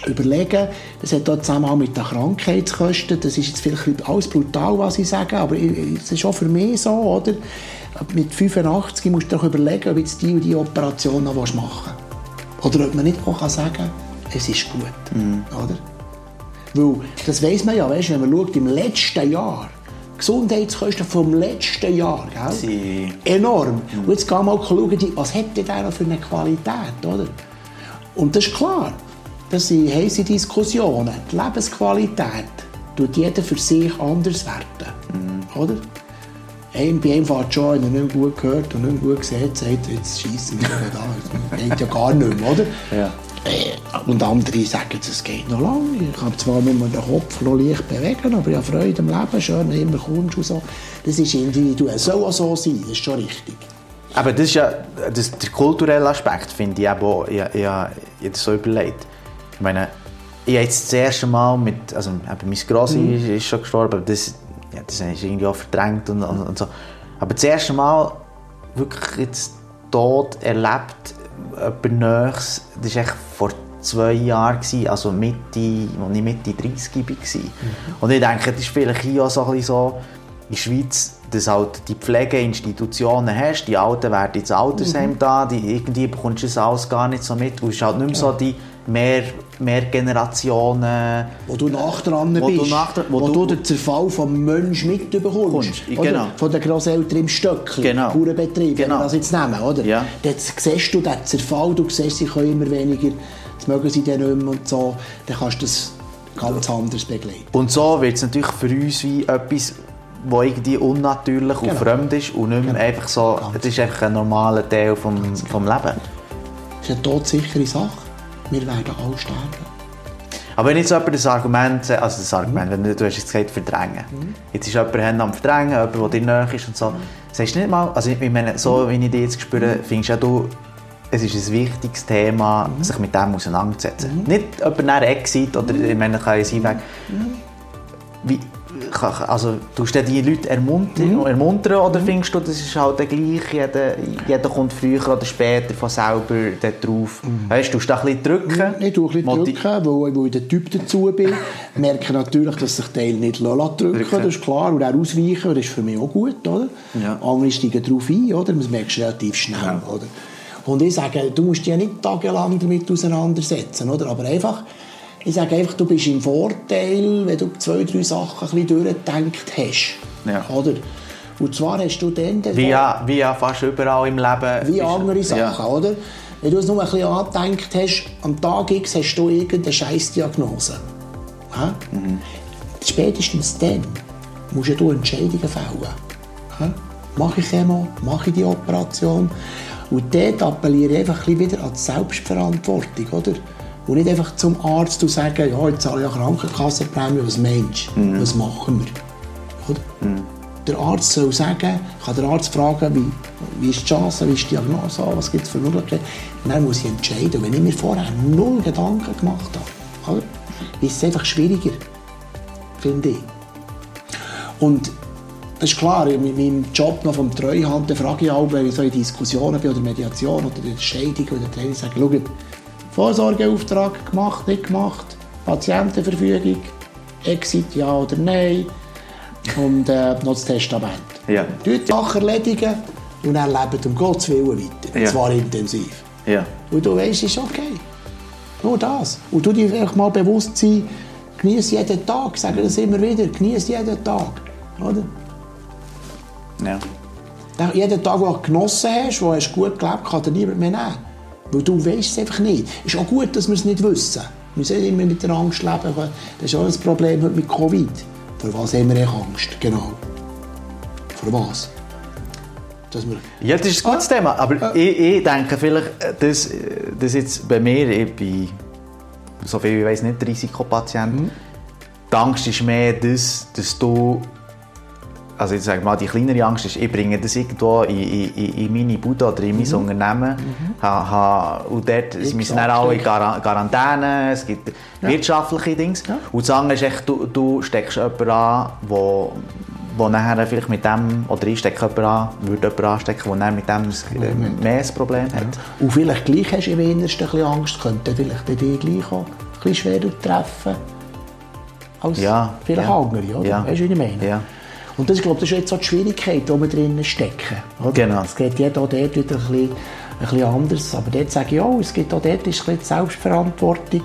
überlegen das hat auch Zusammenhang mit den Krankheitskosten, das ist jetzt vielleicht alles brutal, was ich sage, aber es ist auch für mich so, oder? Mit 85 musst du auch überlegen, ob jetzt die und die Operation noch machen willst. Oder ob man nicht auch kann sagen es ist gut, oder? Weil, das weiss man ja, weißt, wenn man schaut, im letzten Jahr, Gesundheitskosten vom letzten Jahr, gell? Sie- enorm. Und jetzt gehen wir mal schauen, was hat denn der noch für eine Qualität, oder? Und das ist klar, das sind heisse Diskussionen. Die Lebensqualität tut jeder für sich anders werten, oder? Ein, bei einem fährt schon, wenn er nicht gut gehört und nicht gut gesehen sagt, jetzt schießen wir nicht da, das geht ja gar nicht mehr, oder? Ja. Äh, Und andere sagen, es geht noch lange. Ich kann zwar nur den Kopf noch leicht bewegen, aber ich habe Freude am Leben, schön, immer kommst und so. Das ist individuell. Soll auch so sein, das ist schon richtig. Aber das ist ja das, der kulturelle Aspekt, finde ich auch. Ich, ich, ich, ich habe das so überlegt. Ich meine, ich habe jetzt das erste Mal mit, also eben mein Grossi Mhm. ist, ist schon gestorben, aber das, ja, das ist irgendwie auch verdrängt und, und, und so. Aber das erste Mal wirklich jetzt Tod erlebt, jemand Nächstes, das war vor zwei Jahren, also Mitte, als ich Mitte 30 war. Mhm. Und ich denke, das ist vielleicht hier auch so ein bisschen so, der Schweiz dass halt die Pflegeinstitutionen hast, die Alten werden ins Altersheim mhm. da, die, irgendwie bekommst du das alles gar nicht so mit. Und es ist halt nicht mehr so die mehr, mehr Generationen... Wo du nach dran wo bist, du nach, wo, wo du, du den Zerfall vom Menschen mitbekommst. Genau. Von den Grosseltern im Stöckchen, genau. Bauernbetrieb, genau. das jetzt nehmen, oder? Ja. Jetzt siehst du den Zerfall, du siehst, sie können immer weniger, jetzt mögen sie dann nicht mehr und so, dann kannst du das ganz anders begleiten. Und so wird es natürlich für uns wie etwas wo irgendwie unnatürlich genau. und fremd ist und nicht mehr genau. einfach so, es ist einfach ein normaler Teil vom, vom Leben. Das ist eine todsichere Sache. Wir werden alle sterben. Aber wenn jetzt jemand das Argument, also das Argument, mhm. wenn du, hast jetzt gesagt, verdrängen. Mhm. Jetzt ist jemand am verdrängen, jemand, der dir näher ist und so. Mhm. Sagst du nicht mal, also ich meine, so wie ich dich jetzt spüre, mhm. findest ja du, es ist ein wichtiges Thema, mhm. sich mit dem auseinanderzusetzen. Mhm. Nicht jemand nach Exit oder, ich meine, kann ja sein, mhm. wie, also tust du die Leute ermuntern, mhm. ermuntern oder mhm. findest du, das ist halt der gleich, jeder, jeder kommt früher oder später von selber drauf. Mhm. Weißt du, tust du ein bisschen drücken? Ich tue ein bisschen drücken, weil, weil ich der Typ dazu bin. merke natürlich, dass sich Teil nicht drücken drücken, das ist klar, und auch ausweichen, das ist für mich auch gut, oder? Ja. Andere steigen darauf ein, oder? Das merkst du relativ schnell, ja. oder? Und ich sage, du musst dich ja nicht tagelang damit auseinandersetzen, oder? Aber einfach ich sage einfach, du bist im Vorteil, wenn du zwei, drei Sachen ein bisschen durchgedacht hast. Ja. Oder? Und zwar hast du dann... Wie ja, wie ja fast überall im Leben. Wie andere Sachen, ja. oder? Wenn du es nur ein bisschen angedenkt hast, am Tag X hast du irgendeine Scheißdiagnose. Ja? Mhm. Spätestens dann musst du Entscheidungen fällen. Ja? Mache ich Chemo? Mache ich die Operation? Und dort appelliere ich einfach wieder an die Selbstverantwortung, oder? Und nicht einfach zum Arzt und sagen, ja, ich zahle ja Krankenkassenprämie, was meinst du? Mhm. Was machen wir? Mhm. Der Arzt soll sagen, kann der Arzt fragen, wie, wie ist die Chance, wie ist die Diagnose, was gibt es für Möglichkeiten. dann muss ich entscheiden. Und wenn ich mir vorher null Gedanken gemacht habe, oder? ist es einfach schwieriger, finde ich. Und das ist klar, in meinem Job noch vom Treuhand, frage ich auch, wenn ich so in Diskussionen bin oder Mediation oder Scheidung oder Training sage, Vorsorgeauftrag gemacht, nicht gemacht, Patientenverfügung, Exit ja oder nein und äh, noch das Testament. Ja. Dort die Sache erledigen und dann lebt um Gottes Willen weiter. Ja. Zwar intensiv. Ja. Und du weißt, es ist okay. Nur das. Und du dir einfach mal bewusst sein, genieße jeden Tag. Ich sage das immer wieder, genieße jeden Tag. Oder? Ja. Jeden Tag, den du genossen hast, wo du gut gelebt hast, kann dir niemand mehr nehmen. Weil du weißt es einfach nicht. Es ist auch gut, dass wir es nicht wissen. Wir sollen immer mit der Angst leben. Das ist auch ein Problem mit Covid. Vor was haben wir Angst? Genau. Vor was? Dass wir ja, das ist ein gutes ah, Thema. Aber äh, ich, ich, denke vielleicht, dass, dass jetzt bei mir, ich bin, so viel ich weiß nicht, Risikopatient. Mhm. Die Angst ist mehr das, dass du also ich sage mal, die kleinere Angst ist, ich bringe das irgendwo in, in, in meine Bude oder in mein mhm. Unternehmen. Mhm. Ha, ha, und dort ich müssen dann alle in Quarantäne, es gibt ja. wirtschaftliche Dinge. Ja. Und das andere ist echt, du, du steckst jemanden an, wo, wo nachher vielleicht mit dem, oder ich stecke jemanden an, würde jemanden anstecken, der mit dem mhm. mehr ein Problem hat. Ja. Und vielleicht gleich hast du im Innersten ein bisschen Angst, könnte vielleicht dich gleich auch ein bisschen schwerer treffen als vielleicht andere, oder? Weißt du, wie ich meine? Und das, glaube, das ist jetzt so die Schwierigkeit, die wir drinnen stecken. Oder? Genau. Es geht jeder auch dort wieder ein bisschen, ein bisschen anders. Aber dort sage ich auch, es gibt auch dort ist ein bisschen Selbstverantwortung.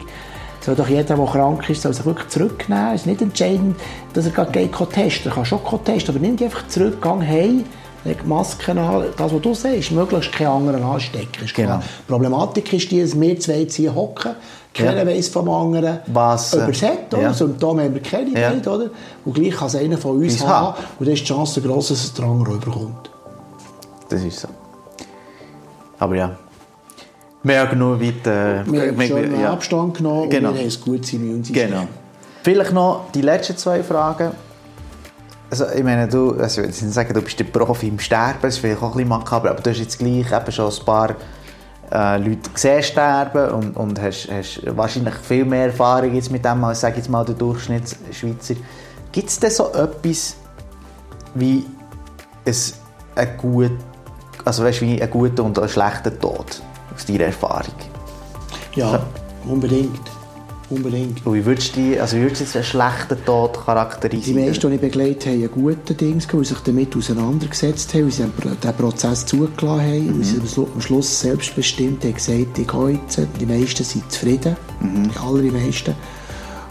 Soll doch jeder, der krank ist, soll sich wirklich zurücknehmen. Es ist nicht entscheidend, dass er gerade testen kann. Er kann schon testen, aber nimm dich einfach zurück, geh hey, leg Masken an. Das, was du sagst, möglichst keinen anderen anstecken. Genau. Die Problematik ist die, dass wir zwei hier hocken, keiner ja. weiss vom anderen, was äh, übersetzt. Ja. Symptome haben wir keine ja. nicht, oder? Und gleich kann es einer von uns haben. haben. Und dann ist die Chance groß, dass es der andere überkommt. Das ist so. Aber ja. Wir haben genug weit... Äh, wir haben schon ja. Abstand genommen genau. und wir haben ein gutes Immunsystem. Genau. Vielleicht noch die letzten zwei Fragen. Also, ich meine, du, also, ich sagen, du bist der Profi im Sterben, das ist vielleicht auch ein bisschen makaber, aber du hast jetzt gleich eben schon ein paar äh, Leute gesehen sterben und, und hast, hast wahrscheinlich viel mehr Erfahrung jetzt mit dem als jetzt mal der Durchschnittsschweizer. Gibt es denn so etwas wie ein, gut, also weißt, wie ein guter und ein schlechter Tod aus deiner Erfahrung? Ja, unbedingt. Unbedingt. Und wie würdest du, die, also wie würdest du einen schlechten Tod Die charakterisieren? meisten, die ich begleitet habe, haben gute Dinge gehabt, die sich damit auseinandergesetzt haben, weil sie den Prozess zugelassen haben, weil sie am Schlu- am Schluss selbstbestimmt haben gesagt, ich gehe jetzt. Die meisten sind zufrieden, die allermeisten.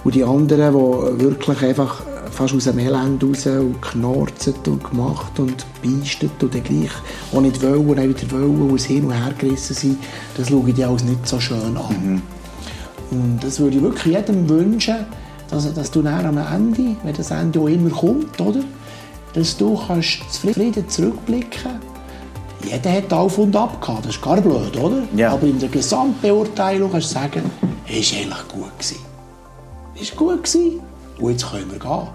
Und die anderen, die wirklich einfach fast aus dem Elend raus und knorzt und gemacht und beistet und dann gleich auch nicht wollen und dann wieder wollen und hin und her gerissen sind, das schaue ich dir alles nicht so schön an. Und das würde ich wirklich jedem wünschen, dass, dass du dann am Ende, wenn das Ende auch immer kommt, oder? dass du kannst zufrieden zurückblicken Jeder hat auf und ab gehabt, das ist gar blöd, oder? Ja. Aber in der Gesamtbeurteilung kannst du sagen, es war eigentlich gut. Gewesen. Es war gut gewesen. und jetzt können wir gehen.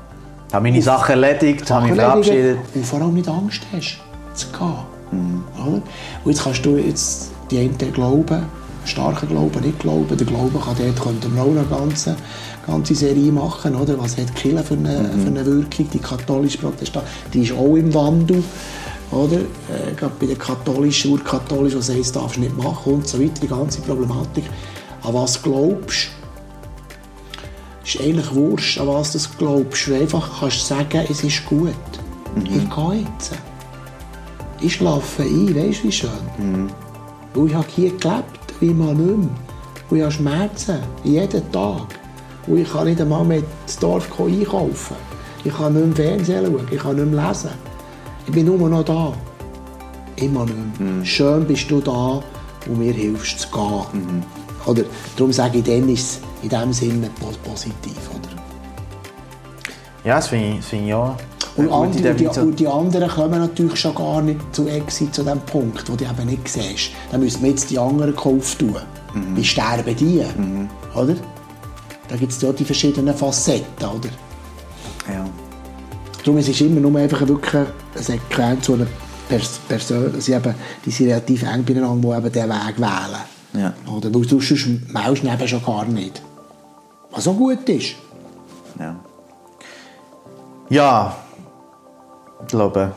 habe meine Sachen erledigt, habe mich Sachen verabschiedet. Und vor allem nicht Angst hast, zu gehen. Oder? Und jetzt kannst du jetzt die einen glauben, starken Glauben, nicht glauben. Der Glaube kann dort könnte man auch eine ganze, ganze Serie machen. Oder? Was hat Kirche für eine, für eine Wirkung? Die katholische Protestant, die ist auch im Wandel. Oder? Äh, gerade bei den katholischen, urkatholischen, was heißt, darfst du nicht machen und so weiter, die ganze Problematik. An was glaubst ist eigentlich wurscht, an was du glaubst. Du einfach kannst sagen, es ist gut. Ich gehe jetzt. Ich schlafe ein, weißt du wie schön? Und ich habe hier gelebt, wie mal nicht mehr. Und ich habe Schmerzen, jeden Tag. Und ich kann nicht einmal mehr ins Dorf einkaufen. Ich kann nicht mehr Fernsehen schauen, ich kann nicht mehr lesen. Ich bin nur noch da. Immer nicht mehr. Schön bist du da und mir hilfst zu gehen. Oder, darum sage ich, dann ist es in diesem Sinne pos- positiv. Oder? Ja, das finde ich, das finde ich auch Und, andere, die, und die anderen kommen natürlich schon gar nicht zu Exit, zu dem Punkt, wo du eben nicht siehst. Dann müssen wir jetzt die anderen Kauf tun. Wie sterben die? Oder? Da gibt es ja die verschiedenen Facetten. Oder? Ja. Darum es ist immer nur einfach wirklich eine Sequenz, so eine Pers Person, sie eben, die sind relativ eng beieinander, die eben diesen Weg wählen. Ja. Oder? Weil du sonst meldest du eben schon gar nicht. Was auch gut ist. ja. Ja, ich glaube,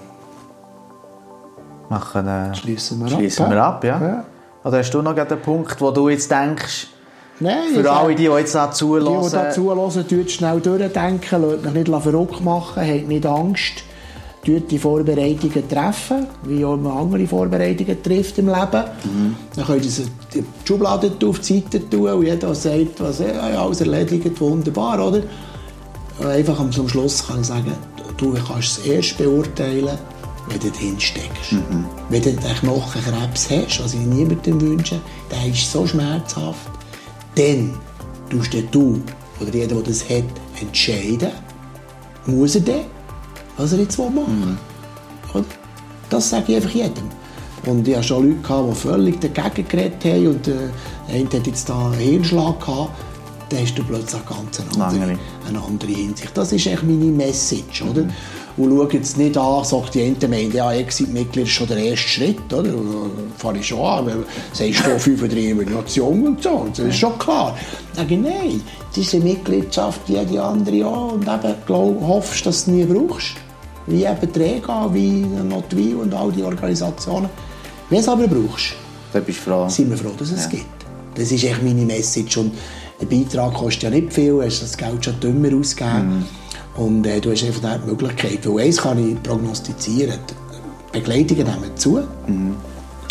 machen, äh, Schließen wir schließen ab. wir ab. Ja. Ja. Oder hast du noch einen Punkt, wo du jetzt denkst, Nein, für alle, die, die jetzt da Die, die zuhören, da zuhören, tut schnell durchdenken, lasst euch nicht verrückt machen, habt nicht Angst. Tut die Vorbereitungen treffen, wie auch man andere Vorbereitungen trifft im Leben. Dann könnt ihr sie die Schublade auf die Seite tun und jeder der sagt, was, ja, ja, alles erledigt, wunderbar, oder? Einfach am zum Schluss kann ich sagen, du kannst es erst beurteilen, wenn du drin steckst. Wenn du den Knochenkrebs hast, was ich niemandem wünsche, der ist so schmerzhaft, dann tust du oder jeder, der das hat, entscheiden, muss er dann, was er jetzt machen will. Oder? Das sage ich einfach jedem. Und ich hatte schon Leute, gehabt, die völlig dagegen geredet haben und äh, einer hat jetzt da einen Hirnschlag gehabt, dann hast du plötzlich eine ganz eine andere, eine andere Hinsicht. Das ist echt meine Message, oder? Und schau jetzt nicht an, sagt die eine Gemeinde, ja, Exit-Mitglied ist schon der erste Schritt, oder? Dann Fange ich schon an, weil sagst du 35 Millionen und so, und das ist schon klar. Dann sage nein, diese Mitgliedschaft, wie jede andere auch, und eben glaub, hoffst, dass du nie brauchst. Wie eben die Rega, wie Notwil und all die Organisationen. Wenn du es aber brauchst, Da bist du froh. sind wir froh, dass es gibt. Das ist echt meine Message. Und der Beitrag kostet ja nicht viel, du hast das Geld schon dümmer ausgegeben. Und äh, du hast einfach die Möglichkeit. Weil eins kann ich prognostizieren, die Begleitungen nehmen zu.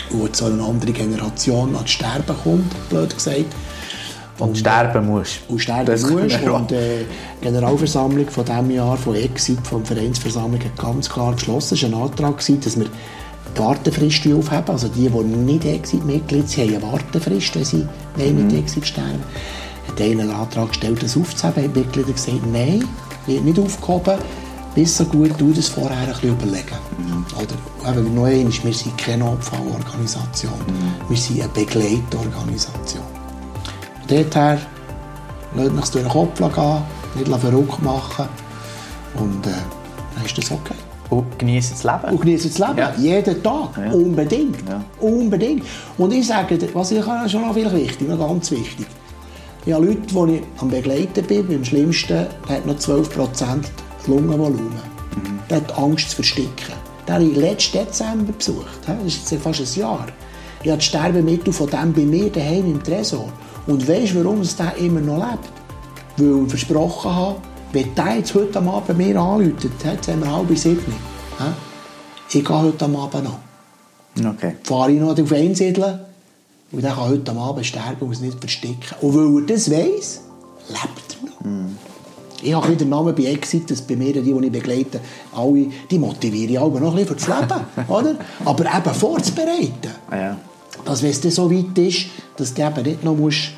Und so eine andere Generation an Sterben kommt, blöd gesagt. und sterben musst. Und sterben Das musst. Und äh, die Generalversammlung von diesem Jahr, von Exit, von der Vereinsversammlung, hat ganz klar beschlossen, es war ein Antrag, gewesen, dass wir die Wartefrist aufheben. Also die, die nicht Exit-Mitglied sind, haben eine Wartefrist, wenn sie wollen mit Exit sterben. Hat einer einen Antrag gestellt, das aufzuheben. Haben die Mitglieder gesagt, nein, wird nicht aufgehoben. Bis so gut du das vorher ein bisschen überlegen. Oder, eben, noch einmal, wir sind keine Abfallorganisation. Wir sind eine Begleitorganisation. Von dort her, lasst euch durch den Kopf gehen, nicht verrückt machen. Und äh, dann ist das okay. Und genießen das Leben. Und genießen das Leben. Ja. Jeden Tag. Unbedingt. Ja. Unbedingt. Und ich sage, was ich schon noch viel wichtig, noch ganz wichtig. Ich habe Leute, die ich am Begleiten bin, beim Schlimmsten, der hat noch 12% Lungenvolumen. Der hat Angst zu versticken. Den habe ich letzten Dezember besucht. Das ist jetzt fast ein Jahr. Ich habe das Sterbemittel von dem bei mir daheim im Tresor. Und weißt du, warum es der immer noch lebt? weil ich versprochen habe, wenn der jetzt heute am Abend mir anruft, jetzt haben wir halb sieben, ich gehe heute am Abend noch. Okay. Fahre ich noch auf Einsiedeln und dann kann heute am Abend sterben und es nicht verstecken. Und weil er das weiss, lebt er noch. Ich habe den Namen bei Exit, dass bei mir, die, die ich begleite, alle, die motiviere ich alle noch ein bisschen für das Leben. oder? Aber eben vorzubereiten. Ja. Dass, wenn es dann so weit ist, dass du eben nicht noch musst,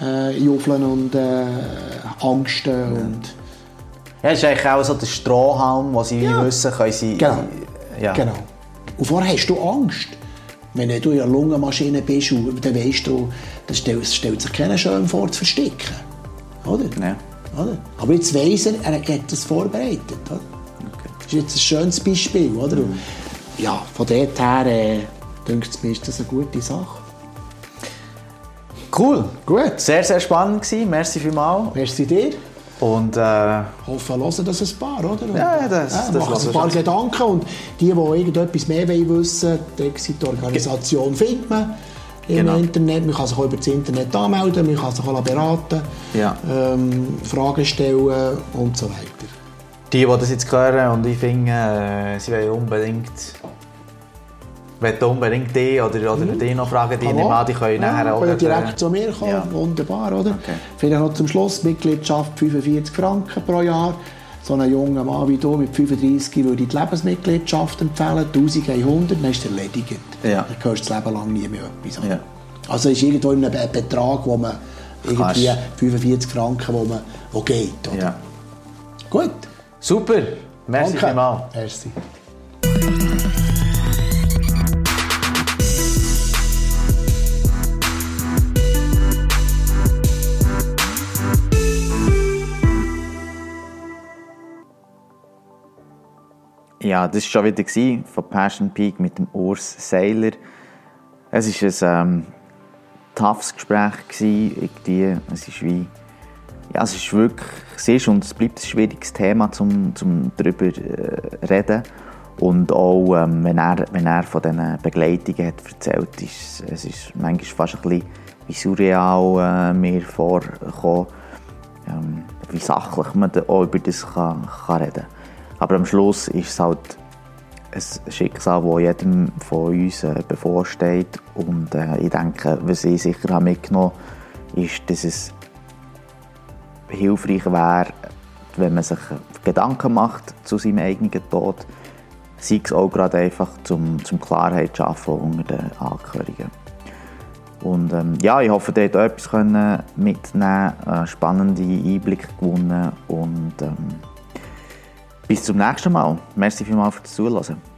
äh, juffeln und äh, angsten und... Ja, das ist eigentlich auch so der Strohhalm, wo sie Ja. wissen, können sie... Genau. Ja. Genau. Und vorher hast du Angst. Wenn du in der Lungenmaschine bist, dann weißt du, das stellt, sich keiner schön vor, zu verstecken. Oder? Ja. oder? Aber jetzt weiss er, er hat das vorbereitet. Oder? Das ist jetzt ein schönes Beispiel. Oder? Und Ja, von dort her äh, denkt es mir, ist das eine gute Sache. Cool. Gut. Sehr, sehr spannend gewesen. Merci vielmals. Merci dir. Und äh, Hoffe, hören das ein paar, oder? Und, Ja, das- das machen ein paar. Gedanken und die, die irgendetwas mehr wollen wissen die Exit-Organisation findet man im Genau. Internet. Man kann sich auch über das Internet anmelden, man kann sich auch beraten, Ja. ähm, Fragen stellen und so weiter. die, die das jetzt hören und ich finde, äh, sie wollen unbedingt... wollen unbedingt die oder, oder die noch fragen, die nehmen an, die können nachher auch... können gleich, äh, direkt zu mir kommen, Ja. wunderbar, oder? Okay. Vielleicht noch zum Schluss, Mitgliedschaft 45 Franken pro Jahr. So einen jungen Mann wie du mit 35 würde ich die Lebensmitgliedschaft empfehlen, 1100, dann ist er erledigt. Ja. Dann hörst du das Leben lang nie mehr etwas. Ja. Also ist irgendwo ein Be- Betrag, wo man irgendwie Kannst. 45 Franken, wo man wo geht. Oder? Ja. Gut. Super. Merci Danke. vielmals. Merci. Ja, das war schon wieder von Passion Peak mit dem Urs Seiler. Es war ein ähm, toughes Gespräch. Gewesen, irgendwie. Es ist wie... Ja, es ist wirklich... Es ist und es bleibt ein schwieriges Thema, um zum darüber äh, reden. Und auch, ähm, wenn, er, wenn er von diesen Begleitungen hat erzählt, ist es manchmal fast ein bisschen surreal äh, mir vorgekommen, ähm, wie sachlich man da auch über das kann, kann reden kann. Aber am Schluss ist es halt ein Schicksal, das jedem von uns äh, bevorsteht. Und äh, ich denke, was ich sicher habe mitgenommen habe, ist, dass es hilfreich wäre, wenn man sich Gedanken macht zu seinem eigenen Tod, sei es auch gerade einfach zum, zum Klarheit zu schaffen unter den Angehörigen. Und ähm, ja, ich hoffe, ihr habt etwas können mitnehmen können, spannende Einblicke gewonnen und ähm, bis zum nächsten Mal. Merci vielmals fürs Zuhören.